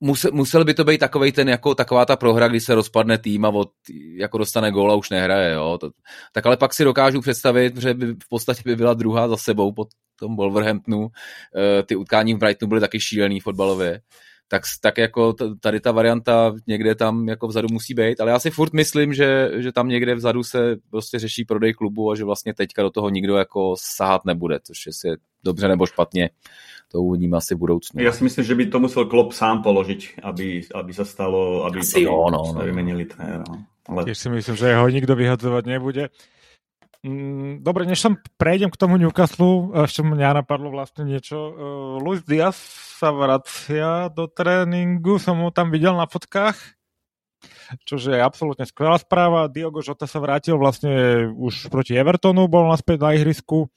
Musel, musel by to být takový ten, jako taková ta prohra, kdy se rozpadne tým a od, jako dostane gól a už nehraje. Jo. To, tak ale pak si dokážu představit, že by v podstatě by byla druhá za sebou po tom Wolverhamptonu. Uh, ty utkání v Brightonu byly taky šílený fotbalově. Tak, tak jako tady ta varianta někde tam jako vzadu musí být, ale já si furt myslím, že, že tam někde vzadu se prostě řeší prodej klubu a že vlastně teďka do toho nikdo jako sahat nebude, což je dobře nebo špatně, to uvidíme asi v budoucnu. Já si myslím, že by to musel Klopp sám položit, aby, aby se stalo, aby, asi aby jo, no, no. vymenili trenéra. Ale... Tiež si myslím, že ho nikto vyhadzovať nebude. Mm, dobre, než som prejdem k tomu Newcastle, ešte mňa napadlo vlastne niečo. Uh, Luis Diaz sa vracia do tréningu, som ho tam videl na fotkách, čože je absolútne skvelá správa. Diogo Jota sa vrátil vlastne už proti Evertonu, bol naspäť na ihrisku,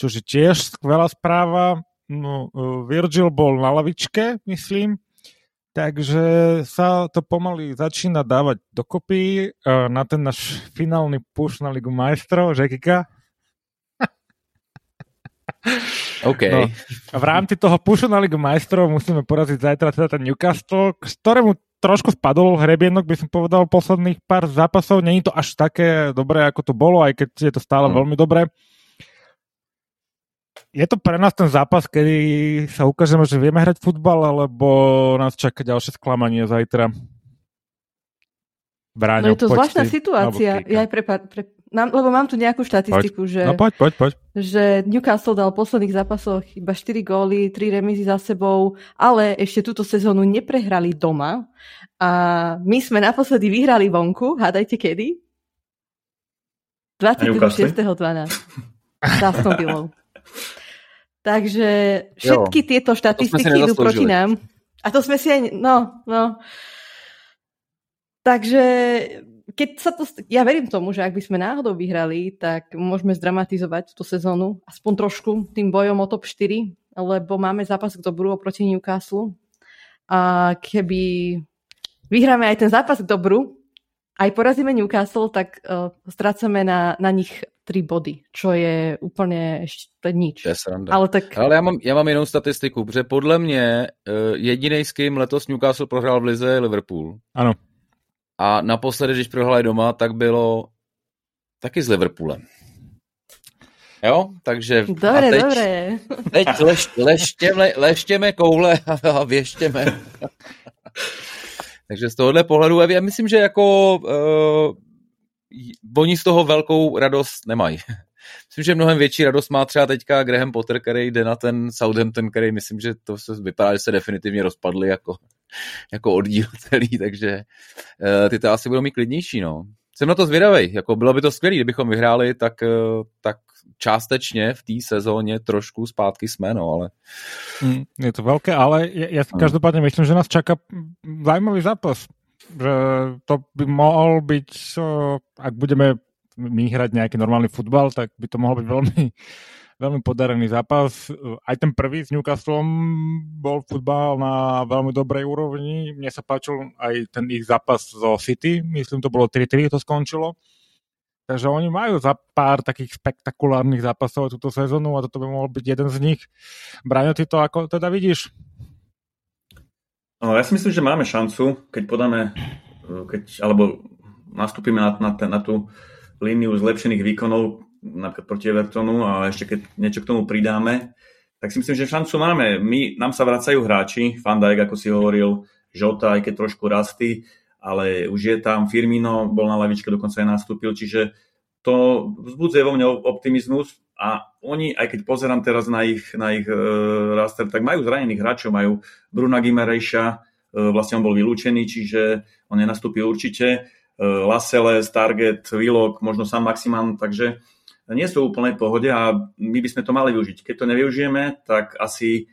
čože tiež skvelá správa. No, uh, Virgil bol na lavičke, myslím, Takže sa to pomaly začína dávať dokopy uh, na ten náš finálny push na Ligu majstrov, že Kika? [laughs] OK. No, v rámci toho pushu na Ligu majstrov musíme poraziť zajtra teda ten Newcastle, ktorému trošku spadol hrebienok, by som povedal, posledných pár zápasov. Není to až také dobré, ako to bolo, aj keď je to stále mm. veľmi dobré je to pre nás ten zápas, kedy sa ukážeme, že vieme hrať futbal, alebo nás čaká ďalšie sklamanie zajtra? Bráňo, no je to zvláštna situácia. Ja aj pre, pre, nám, lebo mám tu nejakú štatistiku, poď. že, no, poď, poď, poď. že Newcastle dal v posledných zápasoch iba 4 góly, 3 remízy za sebou, ale ešte túto sezónu neprehrali doma a my sme naposledy vyhrali vonku, hádajte kedy? 26.12. [laughs] Za Aston Takže všetky jo, tieto štatistiky idú proti nám. A to sme si aj... No, no. Takže keď sa to... Ja verím tomu, že ak by sme náhodou vyhrali, tak môžeme zdramatizovať tú sezónu aspoň trošku tým bojom o top 4, lebo máme zápas k dobru oproti Newcastle. A keby vyhráme aj ten zápas k dobru, aj porazíme Newcastle, tak uh, strácame na, na nich tři body, čo je úplně ještě nič. To je sranda. Ale, tak... Ale já, mám, já mám jinou statistiku, protože podle mě uh, jediný, s kým letos Newcastle prohrál v Lize, je Liverpool. Ano. A naposledy, když prohráli doma, tak bylo taky s Liverpoolem. Jo, takže... Dobré, teď, dobré. Teď leš, leštěme, leštěme koule a věštěme. [laughs] takže z tohohle pohledu, já myslím, že jako uh, oni z toho velkou radost nemají. [laughs] Myslím, že mnohem větší radost má třeba teďka Graham Potter, který jde na ten Southampton, který myslím, že to se vypadá, že se definitivně rozpadly jako, [laughs] jako oddíl celý, takže uh, ty to asi budou mít klidnější, no. Jsem na to zvědavý, jako bylo by to skvělé, kdybychom vyhráli, tak, uh, tak částečně v té sezóně trošku zpátky jsme, no, ale... Mm, je to velké, ale já si každopádně myslím, že nás čaká zajímavý zápas že to by mohol byť, ak budeme my hrať nejaký normálny futbal, tak by to mohol byť veľmi, [laughs] veľmi podarený zápas. Aj ten prvý s Newcastlom bol futbal na veľmi dobrej úrovni. Mne sa páčil aj ten ich zápas zo City, myslím to bolo 3-3, to skončilo. Takže oni majú za pár takých spektakulárnych zápasov túto sezónu a toto by mohol byť jeden z nich. Braňo, ty to ako teda vidíš? No, ja si myslím, že máme šancu, keď podáme, eh, keď, alebo nastúpime na, na, na tú líniu zlepšených výkonov, napríklad proti Evertonu a ešte keď niečo k tomu pridáme, tak si myslím, že šancu máme. My, nám sa vracajú hráči, Van Dijk, ako si hovoril, Žota, aj keď trošku rasty, ale už je tam Firmino, bol na lavičke, dokonca aj nastúpil, čiže to vzbudzuje vo mne optimizmus a oni, aj keď pozerám teraz na ich, na ich uh, raster, tak majú zranených hráčov, majú Bruna Gimerejša, uh, vlastne on bol vylúčený, čiže on nenastúpi určite, uh, Lasele, Target, Willock, možno sám Maximan, takže nie sú v úplnej pohode a my by sme to mali využiť. Keď to nevyužijeme, tak asi,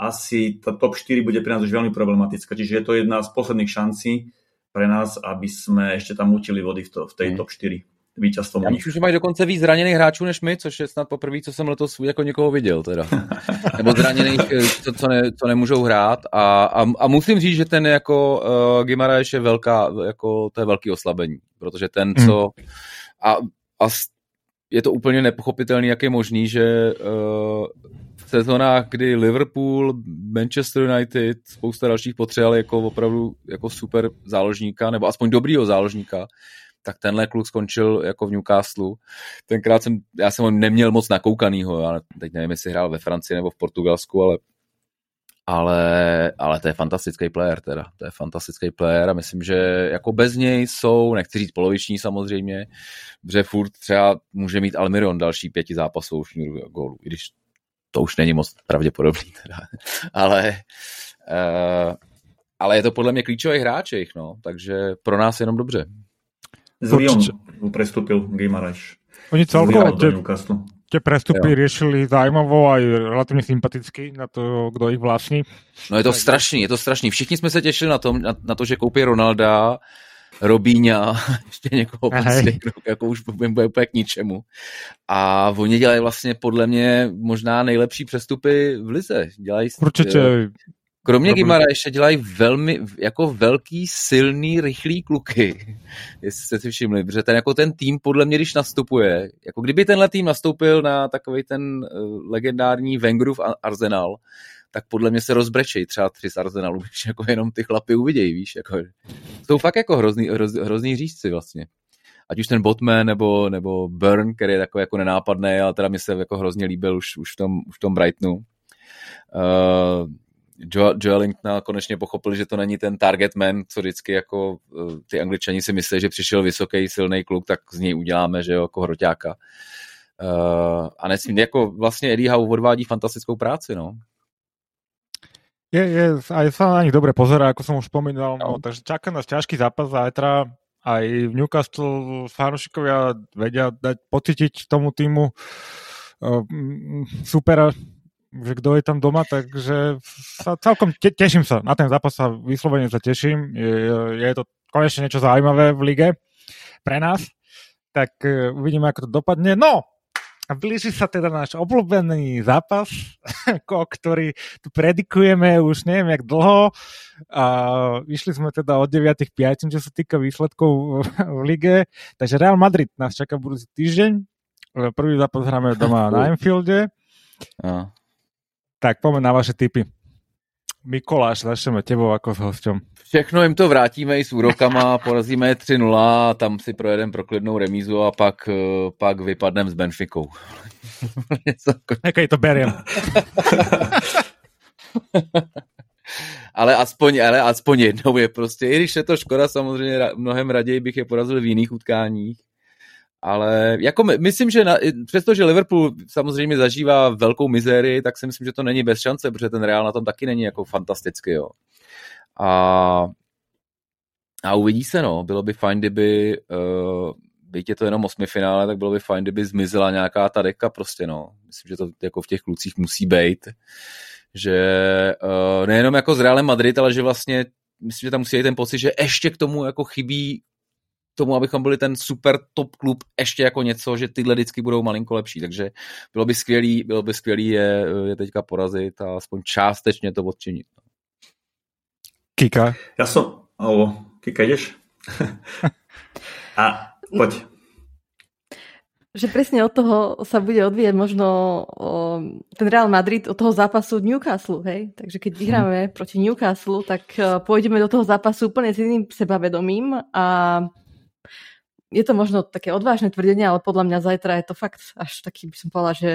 asi tá top 4 bude pre nás už veľmi problematická, čiže je to jedna z posledných šancí pre nás, aby sme ešte tam utili vody v, to, v tej mm. top 4 vítězstvom. Já myslím, že mají dokonce víc zraněných hráčů než my, což je snad poprvé, co jsem letos jako někoho viděl teda. [laughs] Nebo zraněných, eh, co, co, ne, co nemůžou hrát. A, a, a, musím říct, že ten jako uh, Gimaraeš je velká, jako to je velký oslabení, protože ten, hmm. co a, a je to úplně nepochopitelný, jak je možný, že uh, v sezónách, kdy Liverpool, Manchester United, spousta dalších potřeboval jako opravdu jako super záložníka, nebo aspoň dobrýho záložníka, tak tenhle kluk skončil jako v Newcastle. Tenkrát jsem, já jsem ho neměl moc nakoukanýho, já teď nevím, jestli hrál ve Francii nebo v Portugalsku, ale ale, ale to je fantastický player teda, to je fantastický player a myslím, že jako bez něj jsou, nechci říct poloviční samozřejmě, že furt třeba může mít Almiron další pěti zápasů šňůru gólu, i když to už není moc pravděpodobný teda, [laughs] ale uh, ale je to podle mě klíčový hráč jich, no, takže pro nás jenom dobře. Z Lyon prestúpil Gimaraš. Oni celkovo tie prestupy jo. riešili zájmovo aj relatívne sympaticky na to, kdo ich vlastní. No je to strašný, je to strašný. Všichni jsme se těšili na, tom, na, na to, že koupí Ronalda, Robíňa, [laughs] ještě někoho prostě, jako už bude úplně k ničemu. A oni dělají vlastně podle mě možná nejlepší přestupy v lize. Dělají, Určitě Kromě Gimara ještě dělají velmi, jako velký, silný, rychlý kluky, jestli jste si všimli, protože ten, jako ten tým podle mě, když nastupuje, jako kdyby tenhle tým nastoupil na takový ten uh, legendární Wengerův Arsenal, tak podle mě se rozbrečej třeba tři z Arsenalu, [laughs] když jako jenom ty chlapy uvidějí, víš, jako, jsou fakt jako hrozný, hroz, hrozný řízci vlastně. Ať už ten Botman nebo, nebo Burn, který je takový jako nenápadný, ale teda mi se jako hrozně líbil už, už, v, tom, už v tom Brightonu. Uh, Joe, Joe konečně pochopil, že to není ten target man, co vždycky jako eh, ty angličani si myslí, že přišel vysoký, silný kluk, tak z něj uděláme, že jo, jako hroťáka. Uh, a nesmím, jako vlastně Eddie Howe odvádí fantastickou práci, no. Je, je, aj sa na nich dobre pozera, ako som už spomínal, no. no takže čaká nás ťažký zápas zajtra, aj v Newcastle fanúšikovia vedia dať pocítiť tomu týmu uh, supera že kto je tam doma, takže sa celkom te, teším sa. Na ten zápas sa vyslovene sa teším. Je, je to konečne niečo zaujímavé v lige pre nás. Tak uh, uvidíme, ako to dopadne. No, a blíži sa teda náš obľúbený zápas, [laughs] ktorý tu predikujeme už neviem jak dlho. A išli sme teda od 9. 5. čo sa týka výsledkov [laughs] v lige. Takže Real Madrid nás čaká budúci týždeň. Prvý zápas hráme doma [laughs] na Anfielde. A. Tak poďme na vaše tipy. Mikoláš, začneme tebou ako s hostem. Všechno jim to vrátíme i s úrokama, [laughs] porazíme 3-0, tam si projedeme proklidnou remízu a pak, eh, pak vypadneme s Benficou. [laughs] Jaký to beriem. [laughs] ale aspoň, ale aspoň jednou je prostě, i když je to škoda, samozřejmě mnohem raději bych je porazil v jiných utkáních, ale jako my, myslím, že na, přestože Liverpool samozřejmě zažívá velkou mizérii, tak si myslím, že to není bez šance, protože ten Real na tom taky není jako fantastický, jo. A, a uvidí se, no. Bylo by fajn, kdyby, uh, byť je to jenom osmi finále, tak bylo by fajn, kdyby zmizela nějaká ta deka prostě, no. Myslím, že to jako v těch klucích musí být. Že uh, nejenom jako s Realem Madrid, ale že vlastně myslím, že tam musí být ten pocit, že ještě k tomu jako chybí tomu, abychom byli ten super top klub, ještě jako něco, že tyhle vždycky budou malinko lepší. Takže bylo by skvělý, bylo by skvělý je, je teďka porazit a aspoň částečně to odčinit. Kika? Já jsem, oh, Kika, jdeš? [laughs] a pojď. Že presne od toho sa bude odvíjať možno o, ten Real Madrid od toho zápasu Newcastle, hej? Takže keď vyhráme hmm. proti Newcastle, tak uh, pôjdeme do toho zápasu úplne s iným sebavedomím a je to možno také odvážne tvrdenie, ale podľa mňa zajtra je to fakt až taký, by som povedala, že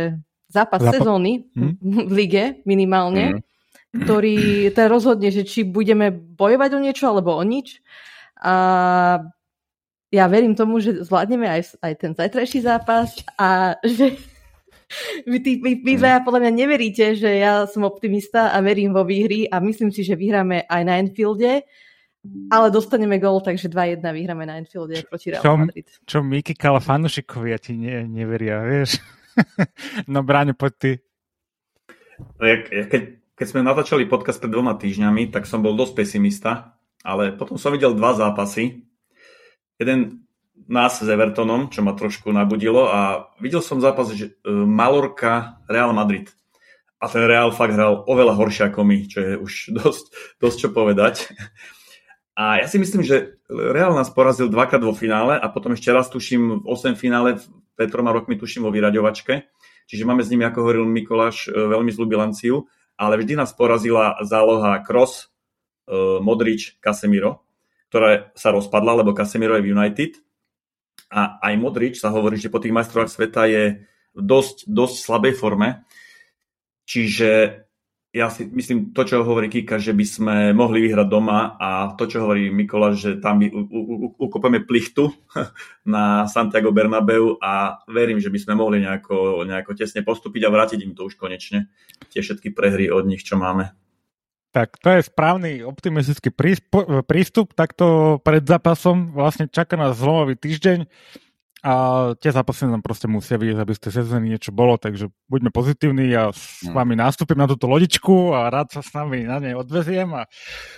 zápas Zápa- sezóny hmm? [laughs] v lige minimálne, hmm. ktorý [clears throat] ten rozhodne, že či budeme bojovať o niečo alebo o nič. A ja verím tomu, že zvládneme aj, aj ten zajtrajší zápas a [laughs] že vy, tí, vy, vy dvaja podľa mňa neveríte, že ja som optimista a verím vo výhry a myslím si, že vyhráme aj na Enfielde ale dostaneme gól, takže 2-1 vyhráme na Enfielde proti Real Madrid. Čo Miki Kala fanušikovia ti ne, neveria, vieš? [laughs] no Bráňo, poď ty. Ja, ja keď, keď sme natáčali podcast pred dvoma týždňami, tak som bol dosť pesimista, ale potom som videl dva zápasy. Jeden nás s Evertonom, čo ma trošku nabudilo a videl som zápas že, uh, Malorka Real Madrid. A ten Real fakt hral oveľa horšie ako my, čo je už [laughs] dosť, dosť čo povedať. A ja si myslím, že Real nás porazil dvakrát vo finále a potom ešte raz tuším v 8 finále pred troma rokmi tuším vo vyraďovačke. Čiže máme s nimi, ako hovoril Mikoláš, e, veľmi zlú bilanciu, ale vždy nás porazila záloha Cross, e, Modrič, Casemiro, ktorá sa rozpadla, lebo Casemiro je v United. A aj Modrič sa hovorí, že po tých majstrovách sveta je v dosť, dosť slabej forme. Čiže ja si myslím, to, čo hovorí Kika, že by sme mohli vyhrať doma a to, čo hovorí Mikola, že tam by ukopeme plichtu [laughs] na Santiago Bernabeu a verím, že by sme mohli nejako, nejako tesne postúpiť a vrátiť im to už konečne, tie všetky prehry od nich, čo máme. Tak to je správny optimistický prístup. Takto pred zápasom vlastne čaká nás zlomový týždeň a tie zápasy nám proste musia vidieť, aby ste sezóny niečo bolo, takže buďme pozitívni a s mm. vami nástupím na túto lodičku a rád sa s nami na nej odveziem a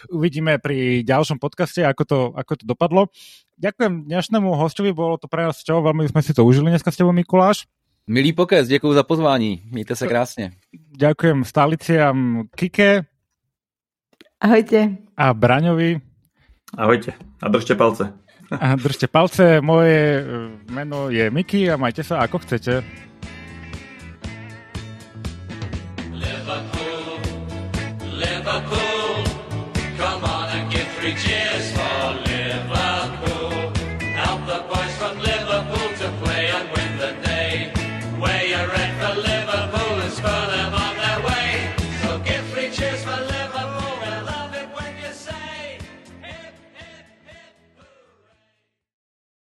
uvidíme pri ďalšom podcaste, ako to, ako to dopadlo. Ďakujem dnešnému hostovi, bolo to pre nás čo, veľmi sme si to užili dneska s tebou, Mikuláš. Milý pokec, děkuji za pozvání, mějte se krásně. Ďakujem stáliciam Kike. Ahojte. A Braňovi. Ahojte a držte palce. Držte palce, moje e, meno je Miki a majte sa ako chcete.